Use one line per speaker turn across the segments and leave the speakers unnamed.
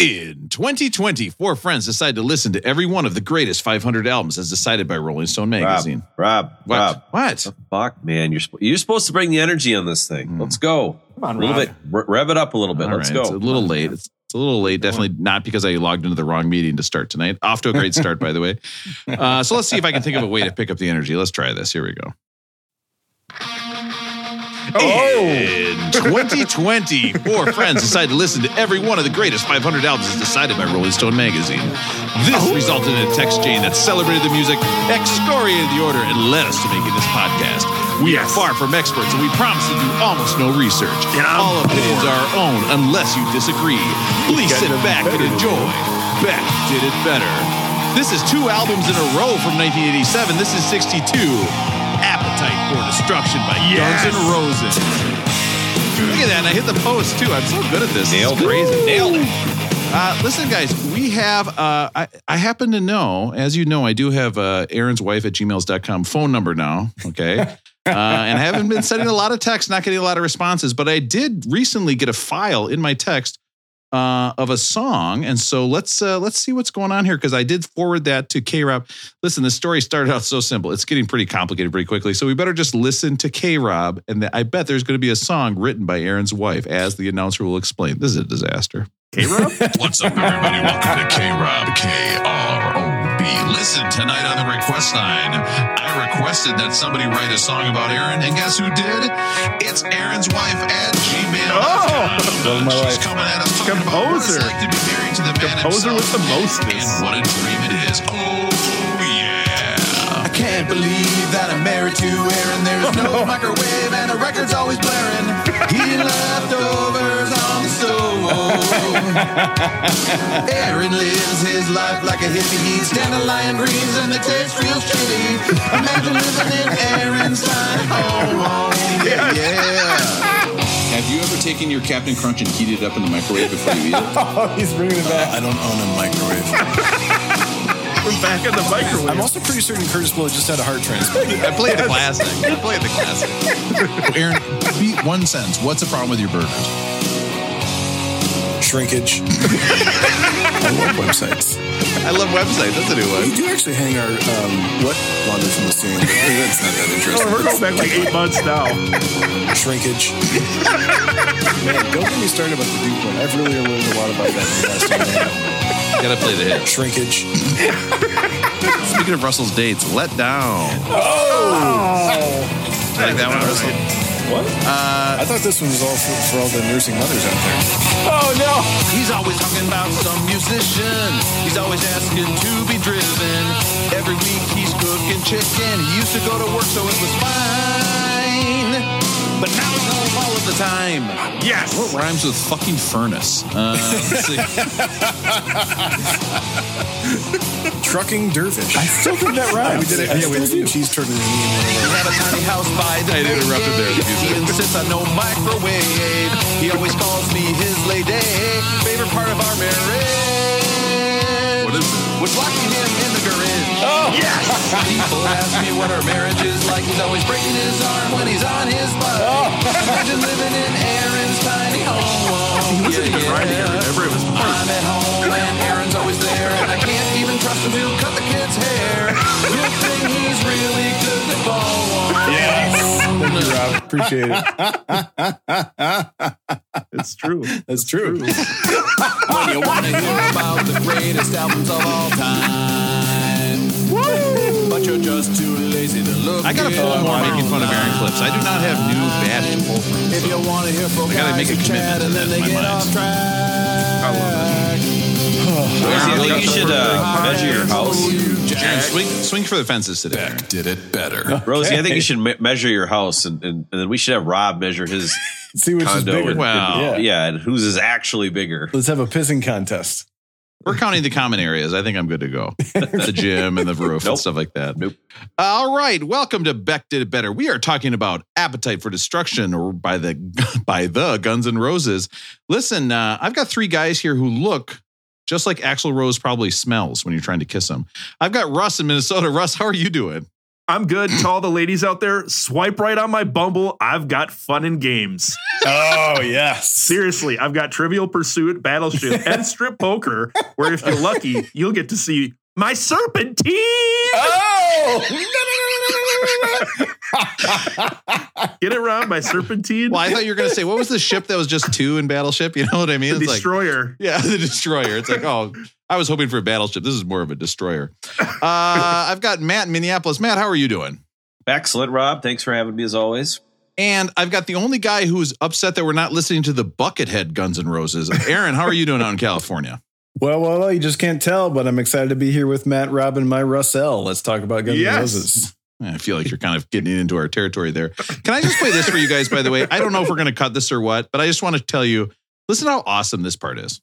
In 2020, four friends decided to listen to every one of the greatest 500 albums as decided by Rolling Stone magazine.
Rob,
What?
Rob,
What?
the fuck, man, you're sp- you're supposed to bring the energy on this thing. Let's go.
Come on,
a little
Rob.
bit, re- rev it up a little bit.
All
Let's
right,
go.
It's a little late. It's, it's a little late. Definitely not because I logged into the wrong meeting to start tonight. Off to a great start, by the way. Uh, so let's see if I can think of a way to pick up the energy. Let's try this. Here we go. In 2020, four friends decided to listen to every one of the greatest 500 albums as decided by Rolling Stone magazine. This resulted in a text chain that celebrated the music, excoriated the order, and led us to making this podcast. We are far from experts, and we promise to do almost no research.
And
All opinions are our own unless you disagree. Please sit back and enjoy. Beck did it better. This is two albums in a row from 1987. This is 62. Appetite for Destruction by
Yes.
Guns N' Roses. Look at that. And I hit the post too. I'm so good at this.
Nailed
it's
it.
crazy. Nailed it. Uh, listen, guys, we have, uh, I, I happen to know, as you know, I do have uh, Aaron's wife at gmails.com phone number now. Okay. uh, and I haven't been sending a lot of texts, not getting a lot of responses, but I did recently get a file in my text uh, of a song, and so let's uh, let's see what's going on here because I did forward that to K Rob. Listen, the story started out so simple; it's getting pretty complicated pretty quickly. So we better just listen to K Rob, and th- I bet there's going to be a song written by Aaron's wife, as the announcer will explain. This is a disaster.
K-Rob?
What's up, everybody? Welcome to K Rob K R O B. Listen tonight on the request line. I requested that somebody write a song about Aaron, and guess who did? It's Aaron's wife at Gmail.
Oh! Love my
She's
wife.
coming at us talking about what it's
Composer.
like to be married to the man
Composer with the mostest.
and what a dream it is. Oh yeah.
I can't believe that I'm married to Aaron. There's no microwave and the record's always blaring. Eating leftovers on the stove. Aaron lives his life like a hippie. He's dandelion greens and they taste real shitty. Imagine living in Aaron's tiny home. Yeah, yeah.
Have you ever taken your Captain Crunch and heated it up in the microwave before you eat it?
Oh, he's bringing it back.
I don't own a microwave.
We're back in the microwave.
I'm also pretty certain Kurtis Blow just had a heart transplant.
I played the classic. I played the classic.
Aaron, beat one sentence. What's the problem with your burgers?
Shrinkage. I love websites.
I love websites. That's a new
We
one.
do actually hang our um, what wander from the scene. That's not that interesting.
Oh, we're going back like eight months now.
Shrinkage. Man, don't get me started about the Duke one. I've really learned a lot about that in the last year and a half.
Gotta play the hit.
Shrinkage.
Speaking of Russell's dates, let down.
Oh!
I Like that one, Russell.
What?
Uh, I thought this one was all for, for all the nursing mothers out there.
Oh, no.
He's always talking about some musician. He's always asking to be driven. Every week he's cooking chicken. He used to go to work, so it was fine. But now he's home all of the time.
Yes.
What rhymes with fucking furnace? Uh, let's see.
Trucking dervish.
I still think that rhymes.
we did it. Yeah, we did cheese turtle in
He had a tiny house by the
I interrupted there.
bay. He insists on no microwave. He always calls me his lady. Favorite part of our marriage
What is it?
was locking him in the garage.
Oh, yes.
People ask me what our marriage is like. He's always breaking his arm when he's on his bike. Oh. Imagine living in Aaron's tiny home.
He wasn't even riding it, remember? It was
I'm at home and Aaron's always there. And I can't even trust him to cut the kid's hair. Good thing he's really good to phone.
Yes.
Thank you, Rob. Appreciate it.
It's true.
That's true.
When you want to hear about the greatest albums of all time. But you're just too lazy to look.
I gotta
it
pull
up
more making fun of. Aaron clips. I do not have new bash to pull from.
If you want to hear folk
I gotta make a commitment to
and
that
then they
in my
get
mind.
off track.
I love
Rosie, I think you should uh, measure your house.
Aaron, swing, swing for the fences today.
Beck did it better.
Rosie, I think you should me- measure your house, and, and, and then we should have Rob measure his
See which is
condo.
bigger.
and-
Wow.
and- yeah, and whose is actually bigger.
Let's have a pissing contest.
We're counting the common areas. I think I'm good to go. the gym and the roof
Nope.
and stuff like that.
Nope.
All right. Welcome to Beck Did It Better. We are talking about Appetite for Destruction or by the by the Guns N' Roses. Listen, uh, I've got three guys here who look just like Axl Rose probably smells when you're trying to kiss him. I've got Russ in Minnesota. Russ, how are you doing?
I'm good. To all the ladies out there, swipe right on my Bumble. I've got fun and games.
Oh yes.
Seriously, I've got Trivial Pursuit, Battleship, and Strip Poker, where if you're lucky, you'll get to see my serpentine.
Oh.
Get it around my serpentine.
Well, I thought you were going to say, what was the ship that was just two in Battleship? You know what I mean?
the
It's like,
destroyer.
yeah, the destroyer. It's like, oh, I was hoping for a battleship. This is more of a destroyer. Uh, I've got Matt in Minneapolis. Matt, how are you doing?
Excellent, Rob. Thanks for having me as always.
And I've got the only guy who's upset that we're not listening to the Buckethead Guns N' Roses. Aaron, how are you doing out in California?
Well, well, well, you just can't tell, but I'm excited to be here with Matt, Rob, and my Russell. Let's talk about Guns N' Roses.
I feel like you're kind of getting into our territory there. Can I just play this for you guys, by the way? I don't know if we're going to cut this or what, but I just want to tell you listen how awesome this part is.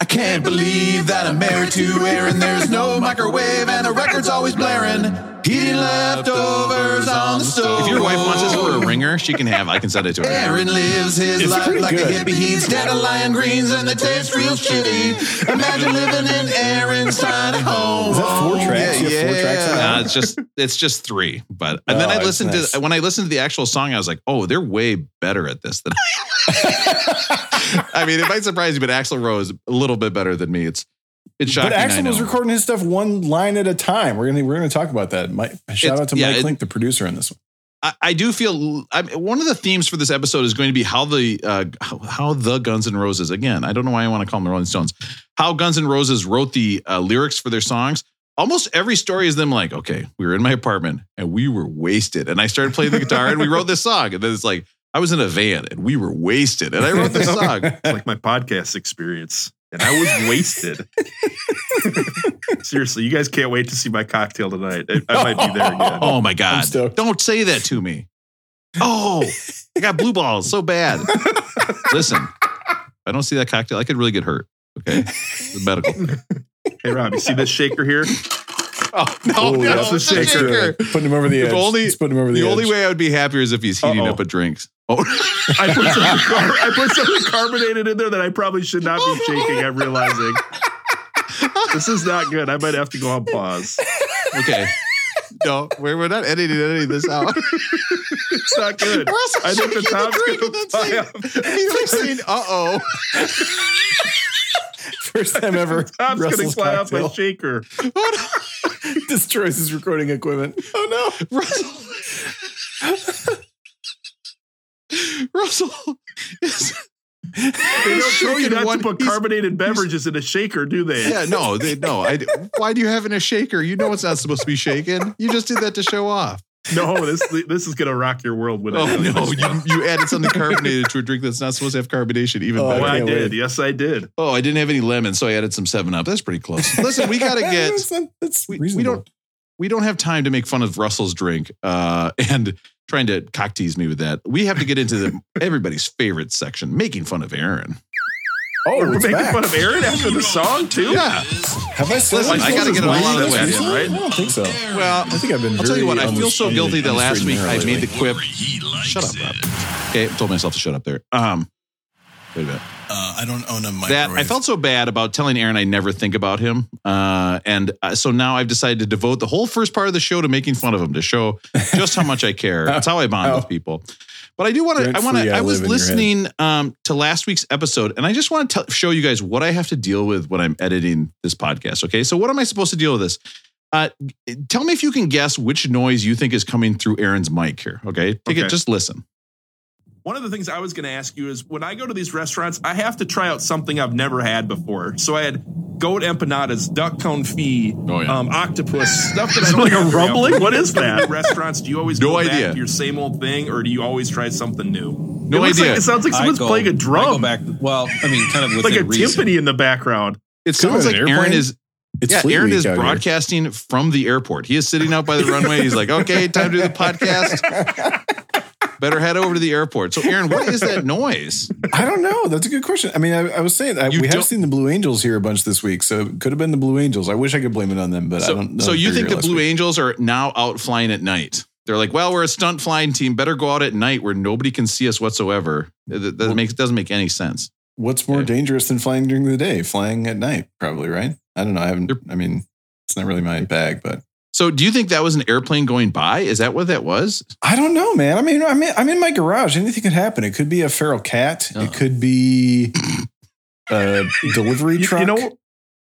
I can't believe that I'm married to Aaron. There's no microwave and the record's always blaring. Eating leftovers on the stove.
If your wife wants this for a ringer, she can have. I can send it to her.
Aaron lives his
It's
life
pretty
like a
good.
hippie. He's dandelion greens and they taste real shitty. Imagine living in Aaron's tiny home.
Is that four tracks? You have four tracks on
Uh, it's just it's just three. But and then
Oh,
I
it's
listened
nice.
to when I listened to the actual song, I was like, oh, they're way better at this than I mean, it might surprise you, but Axl Rose a little bit better than me. It's it's shocking.
But
Axl
was recording his stuff one line at a time. We're gonna we're gonna talk about that. Mike, shout
It's-
out to
yeah,
Mike
it-
Clink, the producer on this one.
I, I do feel I one of the themes for this episode is going to be how the uh, how, how the Guns N' Roses again. I don't know why I want to call them the Rolling Stones. How Guns N' Roses wrote the uh, lyrics for their songs. Almost every story is them like, okay, we were in my apartment and we were wasted, and I started playing the guitar and we wrote this song, and then it's like I was in a van and we were wasted, and I wrote this song.
Like my podcast experience. And I was wasted. Seriously, you guys can't wait to see my cocktail tonight. I, I might be there again.
Oh my god!
stoked.
Don't say that to me. Oh, I got blue balls so bad. Listen, if I don't see that cocktail, I could really get hurt. Okay, the medical.
Hey, Rob, you see this shaker here?
Oh no,
Oh,
no,
that's a shaker.
shaker.
Putting him over the
If
edge.
only-
It's putting him over the,
The
edge.
only way I would be happier is if he's heating
Uh-oh.
up a drinks. Oh,
I put something, car- I put something carbonated in there that I probably should not be shaking. I'm realizing this is not good. I might have to go on pause.
okay. No, we're, we're not editing any of this out.
It's not good.
Russell
I think the
shaking
top's
drink
gonna
and
fly
saying- He's like saying, "Uh oh."
First time ever.
Top's gonna
Russell's
fly off my
cocktail
shaker.
destroys his recording equipment. Oh no.
Russell. Russell is
They don't show you
shaking
not
one-
to put carbonated beverages in a shaker, do they?
Yeah, no, they, no. I, why do you have it in a shaker? You know it's not supposed to be shaken. You just did that to show off.
No, this this is gonna rock your world when I
Oh no, you, you added something carbonated to a drink that's not supposed to have carbonation. Even
Oh,
Oh,
better.
I
can't
did.
wait.
Yes, I did.
Oh, I didn't have any lemon, so I added some Seven Up. That's pretty close. Listen, we gotta get.
That's, that's
We, we don't. We don't have time to make fun of Russell's drink uh, and trying to cock tease me with that. We have to get into the everybody's favorite section, making fun of Aaron.
Oh,
We're making
back.
fun of Aaron after the song too.
Yeah.
Have I said
Listen,
I'm
gotta get
to
it all out of the way,
right?
I don't think so.
Well,
I think I've been.
I'll tell you what. I feel so guilty that last week I made the quip. Shut up. Rob. Okay, I told myself to shut up there. Um, wait a minute.
Uh, I don't own a microwave.
That I felt so bad about telling Aaron I never think about him, uh, and uh, so now I've decided to devote the whole first part of the show to making fun of him to show just how much I care. That's how I bond with
Oh.
people. But I do want to. I want to.
I
was
live in your head.
listening um, to last week's episode, and I just want to show you guys what I have to deal with when I'm editing this podcast. Okay, so what am I supposed to deal with this? Uh, tell me if you can guess which noise you think is coming through Aaron's mic here. Okay, take
Okay.
it. Just listen.
One of the things I was going to ask you is when I go to these restaurants, I have to try out something I've never had before. So I had goat empanadas, duck confit,
Oh, yeah.
um, octopus, stuff that I
Is it
don't
like a rumbling?
often.
What is that?
Restaurants, do you always
No
go
idea.
back to your same old thing, or do you always try something new?
No
it
idea.
Like, it sounds like someone's
go-
playing a
I go
drum,
back. Well, I mean, kind of
like
within
a
reason.
timpani in the background.
It
Could've
sounds like
been an
Aaron is
It's
yeah, Aaron is
out here.
broadcasting from the airport. He is sitting out by the runway. He's like, okay, time to do the podcast. Better head over to the airport. So, Aaron, what is that noise?
I don't know. That's a good question. I mean, I, I was saying I, we
don't-
have seen the Blue Angels here a bunch this week, so it could have been the Blue Angels. I wish I could blame it on them, but I don't. know
so you think the Blue
week.
Angels are now out flying at night? They're like, well, we're a stunt flying team. Better go out at night where nobody can see us whatsoever. That, that makes doesn't make any sense.
What's more dangerous than flying during the day? Flying at night, probably, right? I don't know. I haven't.
They're-
I mean, it's not really my bag, but
So, do you think that was an airplane going by? Is that what that was?
I don't know, man. I mean, I'm in, I'm in my garage. Anything could happen. It could be a feral cat.
Oh.
It uh-huh. could be a delivery
You,
truck.
you know,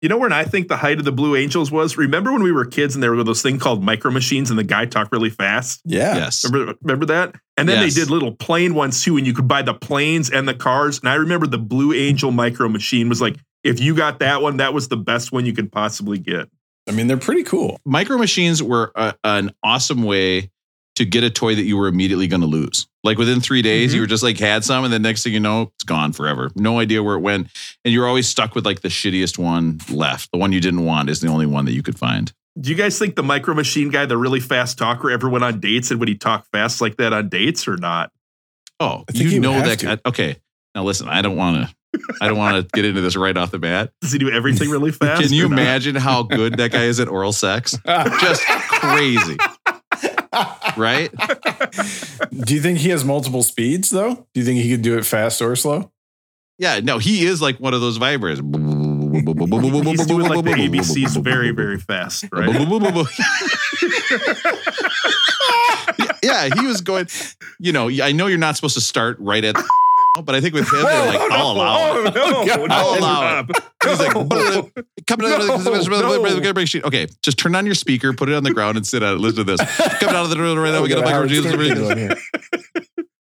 you know when I think the height of the Blue Angels was. Remember when we were kids and there were those thing called micro machines and the guy talked really fast.
yeah.
Yes.
Remember, remember that? And then
Yes.
they did little plane ones too, and you could buy the planes and the cars. And I remember the Blue Angel micro machine was like, if you got that one, that was the best one you could possibly get.
I mean, they're pretty cool.
Micro machines were a, an awesome way to get a toy that you were immediately going to lose. Like within three days,
Mhm.
you were just like had some, and then next thing you know, it's gone forever. No idea where it went, and you're always stuck with like the shittiest one left. The one you didn't want is the only one that you could find.
Do you guys think the micro machine guy, the really fast talker, ever went on dates and would he talk fast like that on dates or not?
Oh,
I think
you know that.
to.
Guy. Okay, now listen. I don't want to. I don't want to get into this right off the bat.
Does he do everything really fast?
Can you
or not?
imagine how good that guy is at oral sex? Just crazy, right?
Do you think he has multiple speeds though? Do you think he could do it fast or slow?
Yeah, no, he is like one of those vibrators.
He's doing like the ABCs very, very fast, right?
yeah, he was going. You know, I know you're not supposed to start right at, but I think with him, they're like, I'll allow it.
Oh, no, no,
I'll allow
stop.
He's like,
No.
come okay, just turn on your speaker, put it on the ground, and sit on it. Listen to this. Coming out of the room right now, we got a micro machine.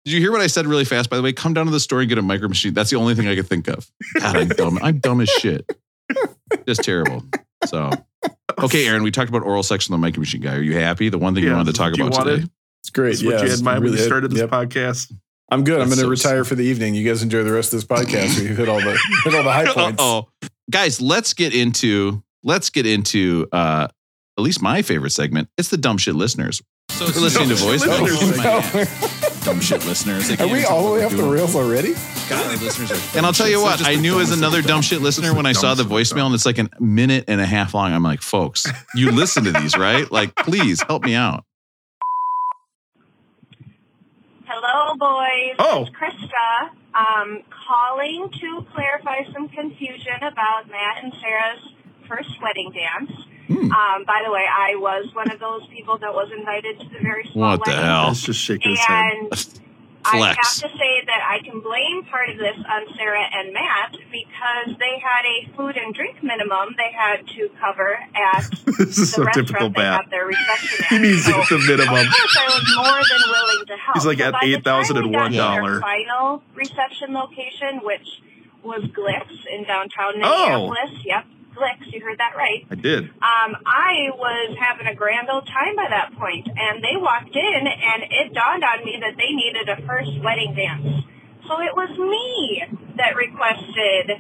Did you hear what I said really fast? By the way, come down to the store and get a micro machine. That's the only thing I could think of. God, I'm dumb. I'm dumb as shit. Just terrible. So, okay, Aaron, we talked about oral sex on the micro machine guy. Are you happy? The one thing you wanted to talk about
wanted.
today.
It's great.
That's what
yeah,
you had in mind when you started this
yep.
podcast.
I'm good. I'm going to
so
retire for the evening. You guys enjoy the rest of this podcast. We hit all the hit all the high points.
Oh, guys, let's get into let's get into uh at least my favorite segment. It's the dumb shit listeners. So we're listening to
Dumb shit
voicemail.
listeners.
Oh,
dumb shit listeners. They
Are we all the way
we're
off the
doing.
rails already?
God, the listeners are- And I'll tell you what, I knew as another dumb shit listener when I saw the voicemail and it's like a minute and a half long. I'm like, folks, you listen to these, right? Like, please help me out.
Hello, boys.
Oh.
It's Krista. Um, calling to clarify some confusion about Matt and Sarah's first wedding dance.
Hmm.
Um, by the way, I was one of those people that was invited to the very small
What the
wedding.
hell?
Let's just shake his head.
And I have to say that I can blame part of this on Sarah and Matt because they had a food and drink minimum they had to cover at
This is
the
so typical
restaurant they
Matt.
have their reception at.
He means
So,
the minimum.
of course, I was more than willing to help.
He's like
So
at
by the time we
$8,001.
Final reception location, which was Glicks in downtown
Oh.
Minneapolis. Yep, Glicks. You heard that right.
I did.
Um, I was having a grand old time by that point, and they walked in, and it dawned on me that they needed a first wedding dance. So it was me that requested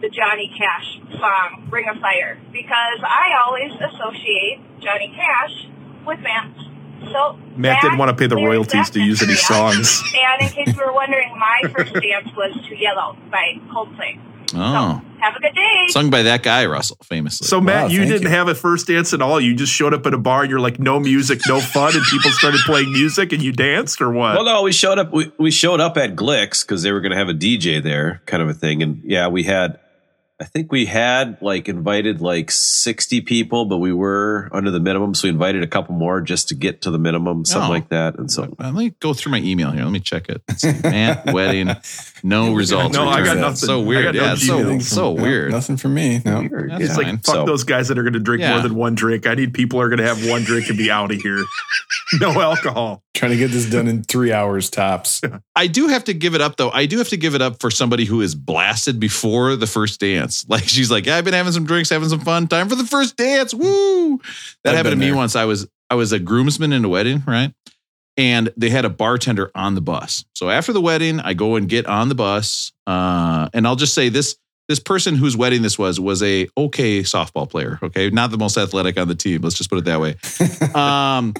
the Johnny Cash song, Ring of Fire, because I always associate Johnny Cash with Matt. So
Matt didn't want to pay the royalties to use any songs.
And in case you were wondering, my first dance was To Yellow by Coldplay.
Oh,
So have a good day.
sung by that guy, Russell, famously.
So Matt,
Wow,
you didn't
you.
have a first dance at all. You just showed up at a bar and you're like, no music, no fun, and people started playing music and you danced or what?
Well, no, we showed up. We, we showed up at Glicks because they were going to have a DJ there, kind of a thing. And yeah, we had. I think we had like invited like sixty people, but we were under the minimum, so we invited a couple more just to get to the minimum, something
Oh.
like that. And so
let me go through my email here. Let me check it. Let's wedding, no results.
No, I got nothing.
So weird.
got no
yeah, so
Gmail.
so
No,
weird.
Nothing for me. No.
That's
it's like fuck
So-
those guys that are going to drink
Yeah.
more than one drink. I need people who are going to have one drink and be out of here. No alcohol.
Trying to get this done in three hours tops.
I do have to give it up though. I do have to give it up for somebody who is blasted before the first dance. Like she's like, yeah, I've been having some drinks, having some fun. Time for the first dance. Woo! That
I've
happened to
been
me once. I was I was a groomsman in a wedding, right? And they had a bartender on the bus. So after the wedding, I go and get on the bus. Uh, and I'll just say this this person whose wedding this was was a okay softball player. Okay, not the most athletic on the team. Let's just put it that way. Um,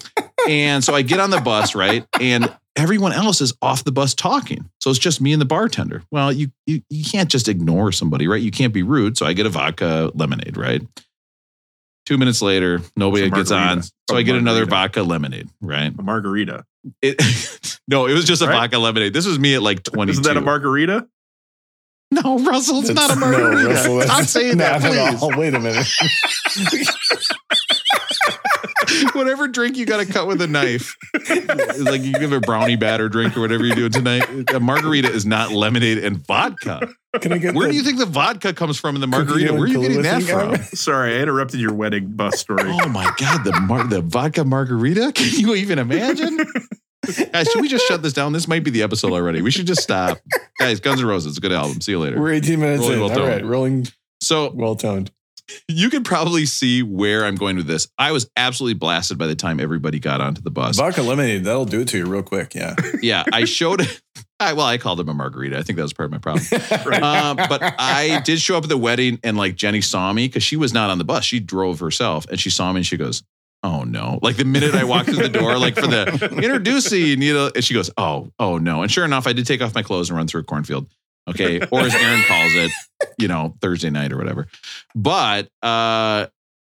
and so I get on the bus, right? And everyone else is off the bus talking. So it's just me and the bartender. Well, you you, you can't just ignore somebody, right? You can't be rude. So I get a vodka lemonade, right? Two minutes later, nobody gets on. So
Oh,
I get another vodka lemonade, right?
A margarita.
It, no, it was just a
Right?
vodka lemonade. This was me at like 22.
Isn't that a margarita?
No, Russell, it's not a margarita.
Russell,
Stop saying that, please.
all. Wait a minute.
whatever drink you got to cut with a knife. Like you give a brownie batter drink or whatever you're doing tonight. A margarita is not lemonade and vodka.
Can I get
Where
the
do you think the vodka comes from in the margarita? Where are you getting that from?
Sorry, I interrupted your wedding bus story.
Oh my god, the mar- the vodka margarita? Can you even imagine? Guys, should we just shut this down? This might be the episode already. We should just stop. Guys, Guns N' Roses, good album. See you later.
We're 18 minutes
Rolling
in.
well
All
toned.
right, rolling
So
well toned.
you can probably see where I'm going with this. I was absolutely blasted by the time everybody got onto the bus.
Vodka lemonade, that'll do it to you real quick. Yeah.
Yeah, I showed. I, well, I called him a margarita. I think that was part of my problem.
Right.
Um, but I did show up at the wedding, and like Jenny saw me because she was not on the bus. She drove herself, and she saw me, and she goes, "Oh no!" Like the minute I walked through the door, like for the introducing, you know, and she goes, "Oh, oh no!" And sure enough, I did take off my clothes and run through a cornfield. Okay, or as Aaron calls it, you know, Thursday night or whatever. But uh,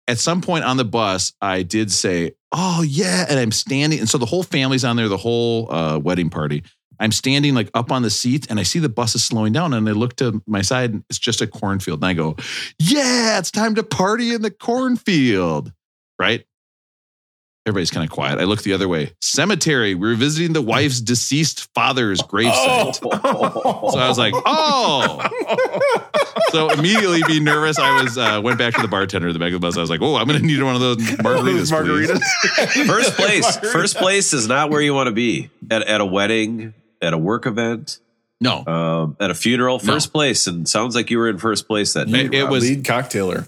at some point on the bus, I did say, "Oh yeah," and I'm standing, and so the whole family's on there, the whole uh, wedding party. I'm standing like up on the seat, and I see the bus is slowing down, and I look to my side, and it's just a cornfield, and I go, "Yeah, it's time to party in the cornfield," right? Everybody's kind of quiet. I look the other way. Cemetery. We're visiting the wife's deceased father's gravesite. So I was like, "Oh." So immediately being nervous, I was uh, went back to the bartender the back of the bus. I was like, "Oh, I'm going to need one of those margaritas."
Those
please."
First place. First place is not where you want to be at, at a wedding, at a work event,
No,
um, at a funeral.
No.
First place, and sounds like you were in first place that night.
It- it was-
lead cocktailer.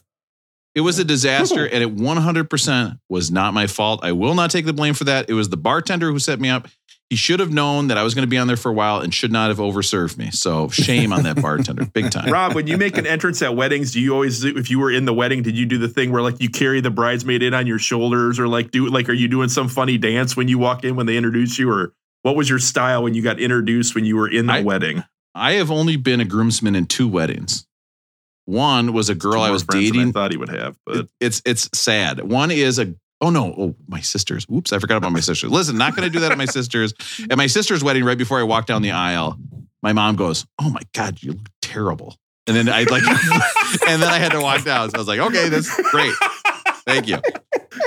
It was a disaster and it 100% was not my fault. I will not take the blame for that. It was the bartender who set me up. He should have known that I was going to be on there for a while and should not have overserved me. So shame on that bartender, big time.
Rob, when you make an entrance at weddings, do you always, if you were in the wedding, did you do the thing where like you carry the bridesmaid in on your shoulders, or like do like are you doing some funny dance when you walk in when they introduce you, or what was your style when you got introduced when you were in the
I-
wedding?
I have only been a groomsman in two weddings. One was a girl I was dating.
I thought he would have, but
It's it's sad. One is a oh no, oh my sisters. Oops, I forgot about my sisters. Listen, not going to do that at my sisters. At my sister's wedding, right before I walked down the aisle, my mom goes, "Oh my god, you look terrible." And then I like, and then I had to walk down. So I was like, "Okay, that's great, thank you."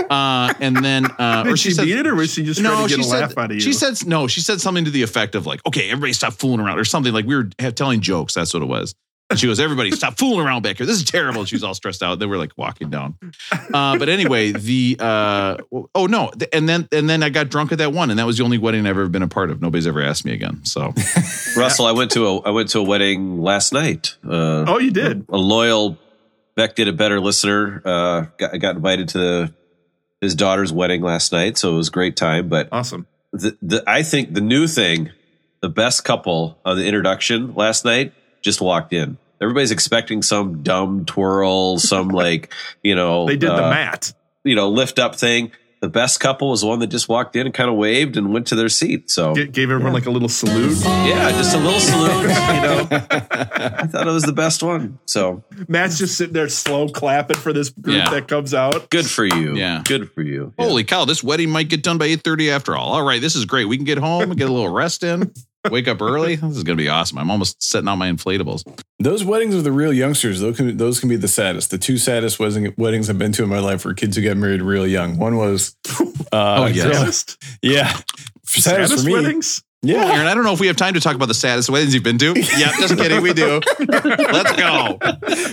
Uh, and then, uh,
did
or
she,
she said,
beat it, or was she just trying to get a
said,
laugh out of you?
She said no. She said something to the effect of like, "Okay, everybody stop fooling around," or something like we were telling jokes. That's what it was. And she goes, "Everybody stop fooling around back here. This is terrible." She was all stressed out. They were like walking down. Uh, but anyway, the uh, oh no, and then and then I got drunk at that one, and that was the only wedding I've ever been a part of. Nobody's ever asked me again. So
Russell, I went to a I went to a wedding last night. Uh,
oh, you did.
a loyal Beck did a better listener. Uh, got, got invited to his daughter's wedding last night, so it was a great time. But
Awesome.
the, the I think the new thing, the best couple of the introduction last night just walked in. Everybody's expecting some dumb twirl, some like you know
They did the
uh,
mat.
you know lift up thing. The best couple was the one that just walked in and kind of waved and went to their seat. So
G- gave everyone like a little salute.
yeah, just a little salute. You know, I thought it was the best one. So
Matt's just sitting there slow clapping for this group
Yeah.
that comes out.
good for you.
Yeah.
good for you. Yeah.
holy cow, this wedding might get done by eight thirty after all. All right, this is great. We can get home and get a little rest in. Wake up early. This is gonna be awesome. I'm almost setting out my inflatables.
Those weddings with the real youngsters, those can, those can be the saddest. The two saddest weddings I've been to in my life were kids who got married real young. One was, uh,
Oh, yes.
Saddest,
yeah, saddest,
saddest
for me.
weddings.
Yeah,
Aaron, I don't know if we have time to talk about the saddest weddings you've been to. yeah, just kidding. We do. Let's go.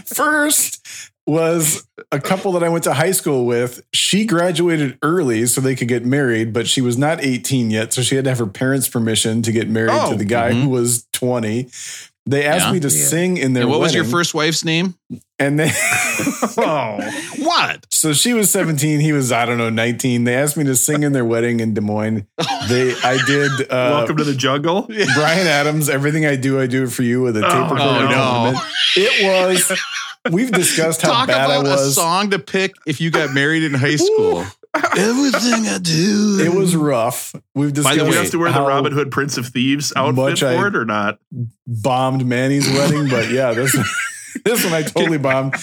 First was a couple that I went to high school with. She graduated early so they could get married, but she was not 18 yet. So she had to have her parents' permission to get married
Oh,
to the guy
mhm.
who was 20. They asked
Yeah.
me to
Yeah.
sing in their
And what was your first wife's name?
And they,
Oh,
What?
so she was 17. He was, I don't know, 19. They asked me to sing in their wedding in Des Moines. They, I did, uh,
welcome to the jungle.
Bryan Adams, everything I do, I do it for you with a tape
Oh,
recorder.
no.
It was, we've discussed how
Talk
bad I
about a
was.
song to pick if you got married in high school. Everything I do.
It was rough. We've discussed.
By
discussed
the way,
you have to wear the Robin Hood Prince of Thieves outfit
much
for
I-
it or not?
bombed Manny's wedding, but yeah, this this one I totally bombed.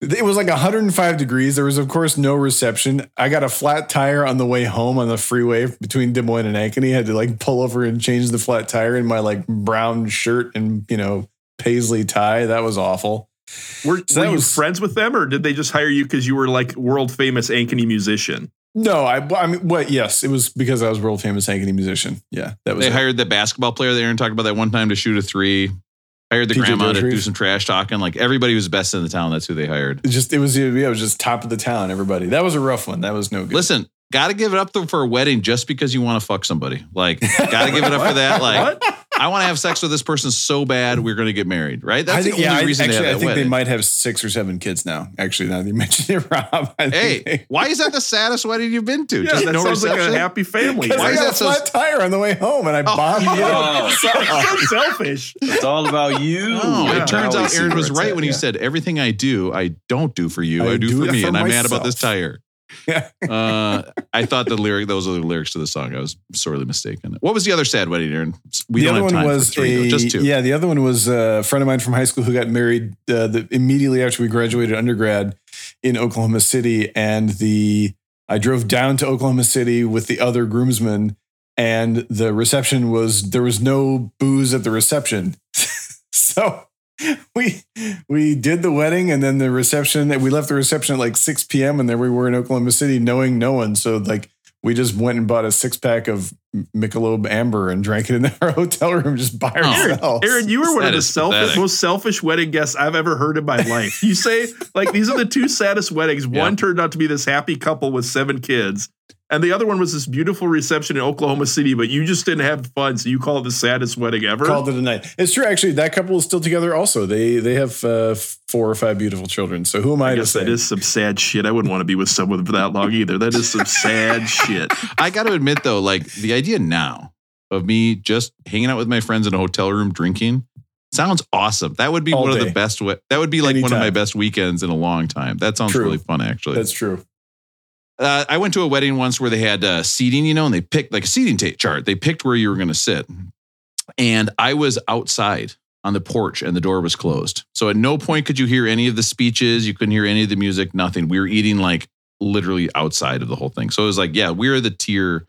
It was like 105 degrees. There was, of course, no reception. I got a flat tire on the way home on the freeway between Des Moines and Ankeny. had to like pull over and change the flat tire in my like brown shirt and you know paisley tie. That was awful.
Were,
So
were
that
you
was-
friends with them or did they just hire you because you were like world famous Ankeny musician?
No, I, I mean, what? Yes, it was because I was world famous Ankeny musician. Yeah, that was.
They
it.
hired the basketball player that Aaron talked about that one time to shoot a three. Hired the
PJ
grandma to do some trash talking. Like everybody was best in the town. That's who they hired.
It just it was yeah, it was just top of the town. Everybody. That was a rough one. That was no good.
Listen, got to give it up for a wedding just because you want to fuck somebody. Like, got to give it up for that. Like,
What?
I want to have sex with this person so bad we're going to get married. Right? That's
I think
the only
yeah. I,
reason
actually,
they
I
have that
think
wedding.
they might have six or seven kids now. Actually, now that you mention it, Rob. I
Hey,
they-
why is that the saddest wedding you've been to?
Yeah,
just
that
no
sounds like a happy family.
Because
Why
I
is
got
that
a
so-
flat tire on the way home, and I oh. bombed you.
Oh.
so selfish.
It's all about you.
Oh,
Yeah.
it turns out Aaron was right
at,
when he said everything I do, I don't do for you. I,
I
do,
do
for me,
for
and I'm mad about this tire.
Yeah.
Uh, I thought the lyric; those are the lyrics to the song. I was sorely mistaken. What was the other sad wedding, Aaron? We
the other one was
three,
a
just two.
yeah. The other one was a friend of mine from high school who got married uh, the, immediately after we graduated undergrad in Oklahoma City, and the I drove down to Oklahoma City with the other groomsmen, and the reception was there was no booze at the reception, so we we did the wedding and then the reception. We left the reception at like six p.m. and there we were in Oklahoma City, knowing no one. So like we just went and bought a six pack of Michelob Amber and drank it in our hotel room just by
Aaron,
ourselves.
Aaron, you were one
That
of the selfish,
pathetic.
most selfish wedding guests I've ever heard in my life. You say like these are the two saddest weddings.
Yeah.
One turned out to be this happy couple with seven kids, and the other one was this beautiful reception in Oklahoma City. But you just didn't have fun, so you call it the saddest wedding ever.
called it a night. It's true, actually. That couple is still together. Also, they they have uh, four or five beautiful children. So who am I,
I
to
guess
say?
that is some sad shit. I wouldn't want to be with someone for that long either. That is some sad shit.
I got to admit though, like the idea now of me just hanging out with my friends in a hotel room drinking sounds awesome. That would be
All
one of the best. We- that would be like one of my best weekends in a long time. That sounds
True.
really fun, actually.
That's true.
Uh, I went to a wedding once where they had uh, seating, you know, and they picked like a seating ta- chart. They picked where you were going to sit. And I was outside on the porch and the door was closed. So at no point could you hear any of the speeches. You couldn't hear any of the music, nothing. We were eating like literally outside of the whole thing. So it was like, yeah, we're the tier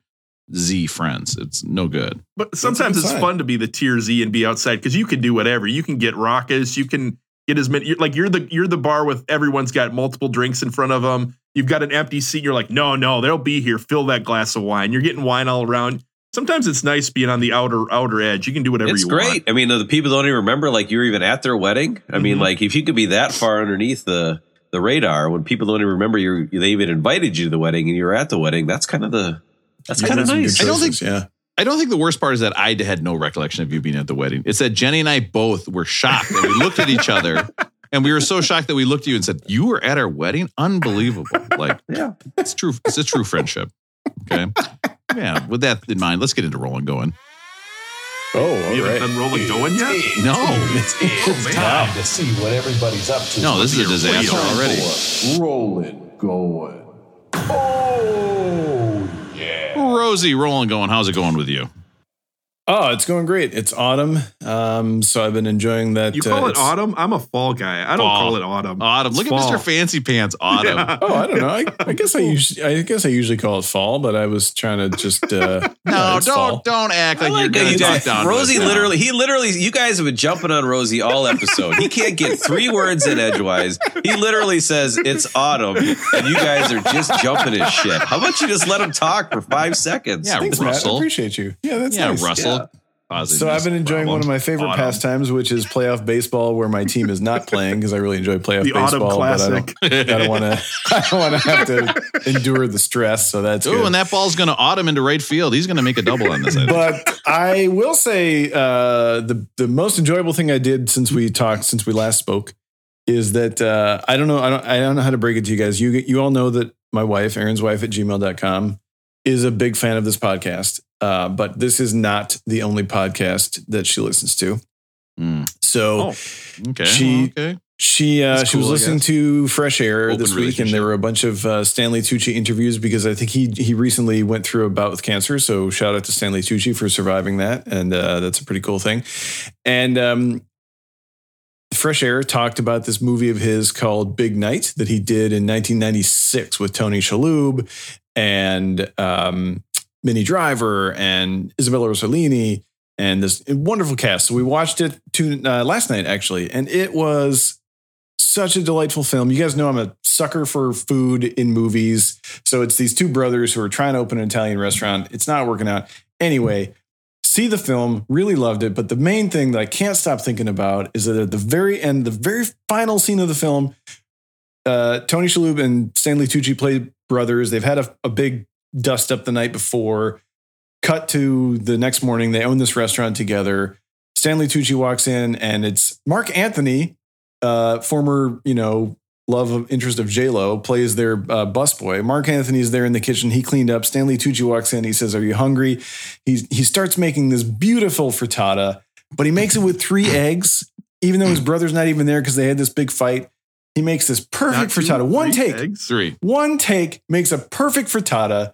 Z friends. It's no good.
But sometimes it's fun to be the tier Z and be outside because you can do whatever. You can get raucous. You can get as many. You're, like you're the you're the bar with everyone's got multiple drinks in front of them. You've got an empty seat. You're like, no, no, they'll be here. Fill that glass of wine. You're getting wine all around. Sometimes it's nice being on the outer outer edge. You can do whatever
It's
you
great.
want. It's great.
I mean, the people don't even remember like you were even at their wedding. I mean,
Mhm.
like if you could be that far underneath the the radar when people don't even remember you, they even invited you to the wedding and you were at the wedding. That's kind of the that's
You
kind of
did some
nice.
I don't
choices,
think-
Yeah.
I don't think the worst part is that I had no recollection of you being at the wedding. It's that Jenny and I both were shocked and we looked at each other and we were so shocked that we looked at you and said, You were at our wedding? Unbelievable. Like,
Yeah.
it's true. It's a true friendship. Okay. Yeah. With that in mind, let's get into rolling going.
Oh, all
You haven't
right.
done rolling going yet.
No.
It's time to see what everybody's up to.
No, this is a disaster already.
for Rolling, going. Oh, yeah.
Rosie, rolling going. How's it going with you?
Oh, it's going great. It's autumn. Um, so I've been enjoying that.
You call
uh,
it autumn? I'm a fall guy. I don't
Fall.
call it autumn.
Autumn.
It's
Look
fall.
at Mr. Fancy Pants. Autumn.
Yeah.
Oh, I don't know. I, I guess I usually, I guess I usually call it fall, but I was trying to just. Uh,
No,
yeah,
don't
fall.
don't act like,
like
you're
how
going
you
to talk down.
Rosie literally, he literally, you guys have been jumping on Rosie all episode. He can't get three words in edgewise. He literally says it's autumn, and you guys are just jumping his shit. How about you just let him talk for five seconds?
Yeah,
Thanks, Matt. I
Russell.
appreciate you. Yeah, that's
Yeah,
nice.
Russell.
Yeah.
Positive
So I've been enjoying one of my favorite
Autumn.
pastimes, which is playoff baseball, where my team is not playing because I really enjoy playoff
The
baseball. But I
classic.
don't, I don't want to. I don't want to have to endure the stress. So that's
Ooh,
good.
and that ball's going to autumn into right field. He's going to make a double on this. I
but I will say uh, the the most enjoyable thing I did since we talked, since we last spoke, is that uh, I don't know I don't I don't know how to break it to you guys. You you all know that my wife, Aaron's wife at gmail.com, is a big fan of this podcast. Uh, but this is not the only podcast that she listens to.
Hmm.
So
Oh.
okay.
she-
okay.
she uh,
That's
she was listening to Fresh Air
Open
this week, and there were a bunch of uh, Stanley Tucci interviews because I think he he recently went through a bout with cancer. So shout out to Stanley Tucci for surviving that, and uh, that's a pretty cool thing. And um, Fresh Air talked about this movie of his called Big Night that he did in 1996 with Tony Shalhoub and um, Minnie Driver and Isabella Rossellini and this wonderful cast. So we watched it to, uh, last night actually, and it was such a delightful film. You guys know I'm a sucker for food in movies. So it's these two brothers who are trying to open an Italian restaurant. It's not working out. Anyway, see the film, really loved it. But the main thing that I can't stop thinking about is that at the very end, the very final scene of the film, uh, Tony Shalhoub and Stanley Tucci play brothers. They've had a, a big dust up the night before. Cut to the next morning, they own this restaurant together. Stanley Tucci walks in, and it's Marc Anthony, uh, former you know love of interest of J Lo, plays their uh, busboy. Marc Anthony is there in the kitchen. He cleaned up. Stanley Tucci walks in. He says, "Are you hungry?" He's he starts making this beautiful frittata, but he makes it with three eggs, even though his brother's not even there because they had this big fight. He makes this
Not
perfect
two,
frittata. One take.
eggs?
Three.
One take makes a perfect frittata,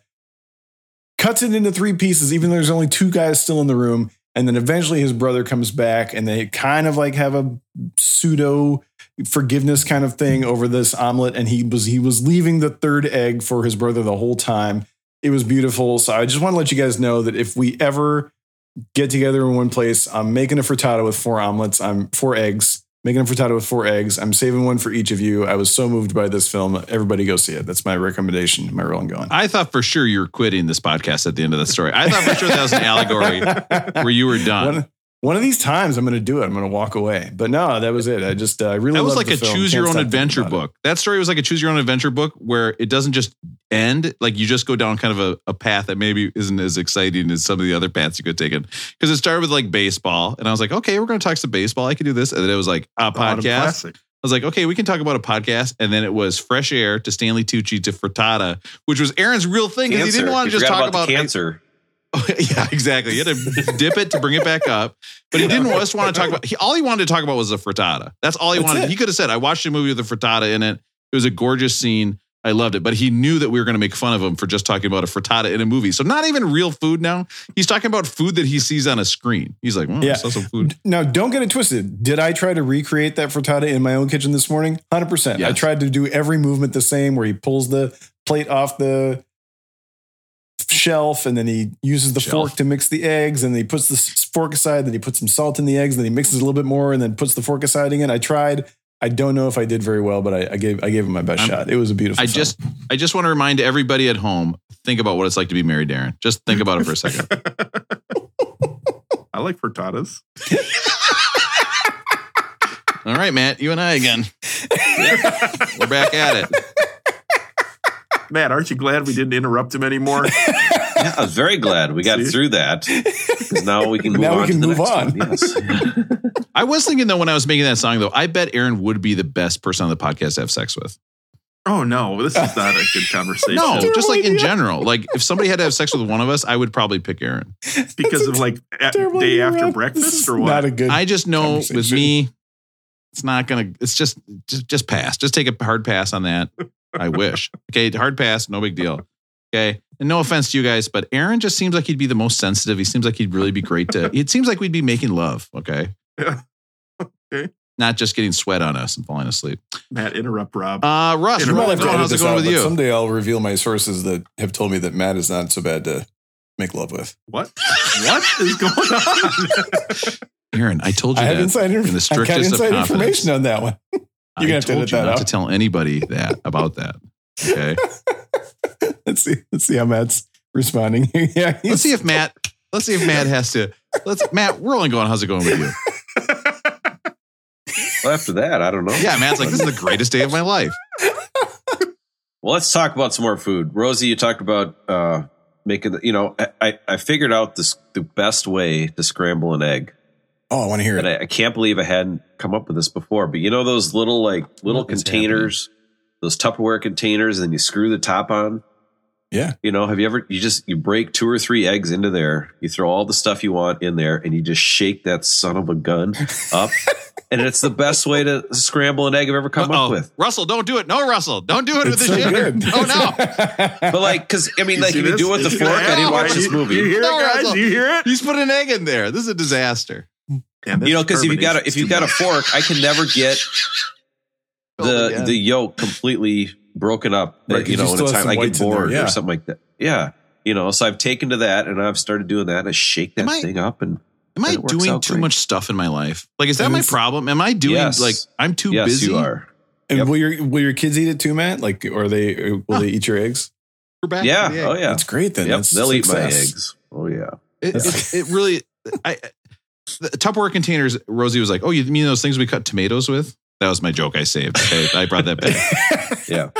cuts it into three pieces, even though there's only two guys still in the room. And then eventually his brother comes back and they kind of like have a pseudo forgiveness kind of thing over this omelet. And he was he was leaving the third egg for his brother the whole time. It was beautiful. So I just want to let you guys know that if we ever get together in one place, I'm making a frittata with four omelets. I'm um, four eggs, making a frittata with four eggs. I'm saving one for each of you. I was so moved by this film. Everybody go see it. That's my recommendation. My rolling going.
I thought for sure you were quitting this podcast at the end of the story. I thought for sure that was an allegory where you were done.
One, one of these times I'm going to do it. I'm going to walk away. But no, that was it. I just uh, I really
that was
loved
like
the
a
film.
choose
Can't
your own adventure
about it.
book. That story was like a choose your own adventure book where it doesn't just end. Like you just go down kind of a, a path that maybe isn't as exciting as some of the other paths you could take in. Because it started with like baseball. And I was like, okay, we're going to talk some baseball. I could do this. And then it was like a podcast.
Classic.
I was like, okay, we can talk about a podcast. And then it was fresh air to Stanley Tucci to Frittata, which was Aaron's real thing because he didn't want to just talk about,
the cancer.
yeah, exactly. He had to dip it to bring it back up, but he didn't just want to talk about. He, all he wanted to talk about was the frittata. That's all he
That's
wanted.
it.
He could have said, "I watched a movie with a frittata in it. It was a gorgeous scene. I loved it." But he knew that we were going to make fun of him for just talking about a frittata in a movie. So not even real food now. He's talking about food that he sees on a screen. He's like, "Hmm,
Yeah.
I saw some food."
Now, don't get it twisted. Did I try to recreate that frittata in my own kitchen this morning? 100%. I tried to do every movement the same where he pulls the plate off the shelf and then he uses the
Shelf.
fork to mix the eggs and then he puts the fork aside, then he puts some salt in the eggs, then he mixes a little bit more and then puts the fork aside again. I tried. I don't know if I did very well, but I, I gave I gave him my best
I'm-
shot. It was a beautiful
I
film.
just, I just want to remind everybody at home: think about what it's like to be married, darren Just think about it for a second.
I like frittatas.
All right, Matt, you and I again. We're back at it.
Matt, aren't you glad we didn't interrupt him anymore?
Yeah, I was very glad we got
See?
through that. 'Cause Now we can move
Now we
on.
can
to the
move
next
on.
Yes.
I was thinking though when I was making that song though, I bet Aaron would be the best person on the podcast to have sex with.
oh no, this is not a good conversation.
No, just like in general. Like if somebody had to have sex with one of us, I would probably pick Aaron.
because of like a- day after
Rob.
Breakfast or what?
Not a good.
I just know with me, it's not gonna. It's just just just pass. Just take a hard pass on that. I wish. Okay, hard pass, no big deal. Okay, and no offense to you guys, but Aaron just seems like he'd be the most sensitive. He seems like he'd really be great to. It seems like we'd be making love. Okay.
Yeah. Okay.
Not just getting sweat on us and falling asleep.
Matt, interrupt Rob.
Uh, Russ,
You
You
how's
might
it going? How's it going
out,
with you?
Someday I'll reveal my sources that have told me that Matt is not so bad to make love with.
what? What is going on?
Aaron, I told you
I have
that.
inside, inf-
in the
I got
strictest of
inside information on that one. You're
I
gonna have to
told
edit
you
that
not
out.
to tell anybody that about that. Okay.
let's see. Let's see how Matt's responding. yeah, he's-
let's see if Matt. Let's see if Matt has to. Let's Matt. We're only going. How's it going with you?
well, after that, I don't know.
Yeah, Matt's like this is the greatest day of my life.
Well, let's talk about some more food. Rosie, you talked about uh, making. The, you know, I- I I figured out this the best way to scramble an egg,
Oh, I want to hear
and
it.
I, I can't believe I hadn't come up with this before. But you know those little like little
What is
containers, those Tupperware containers, and then you screw the top on.
Yeah.
You know, have you ever? You just you break two or three eggs into there. You throw all the stuff you want in there, and you just shake that son of a gun up. and it's the best way to scramble an egg I've ever come
Uh-oh.
up with.
Russell, don't do it. No, Russell, don't do it with
It's
the
so
shitter. Oh no,
But like, because I mean, like,
see
if you do it with the fork,
gonna
I didn't
happen.
watch this
You-
movie.
You hear
No,
it, guys?
Russell.
You hear it?
he's put an egg in there. This is a disaster.
Damn,
you know, because if you got a, if you
too
got a fork, I can never get
Build oh,
the
again.
the yolk completely broken up.
Right, 'cause
you
you
know, in a time
some
I get
whites there,
bored
yeah.
or something like that. Yeah, you know, so I've taken to that and I've started doing that. I shake that
I-
thing up and
Am I
And it works
doing too
great.
much stuff in my life? Like, is that
And
my problem? Am I doing
Yes.
like I'm too
yes,
busy?
you are.
And
Yep.
will your will your kids eat it too, Matt? Like, or they or will they eat your eggs?
We're back.
Yeah.
Oh, egg.
Oh yeah.
That's great. Then
Yep.
That's
They'll eat my eggs. Oh yeah.
It, it, it really, I, the Tupperware containers. Rosie was like, "Oh, you mean those things we cut tomatoes with?" That was my joke. I saved. Okay, I brought that back.
Yeah.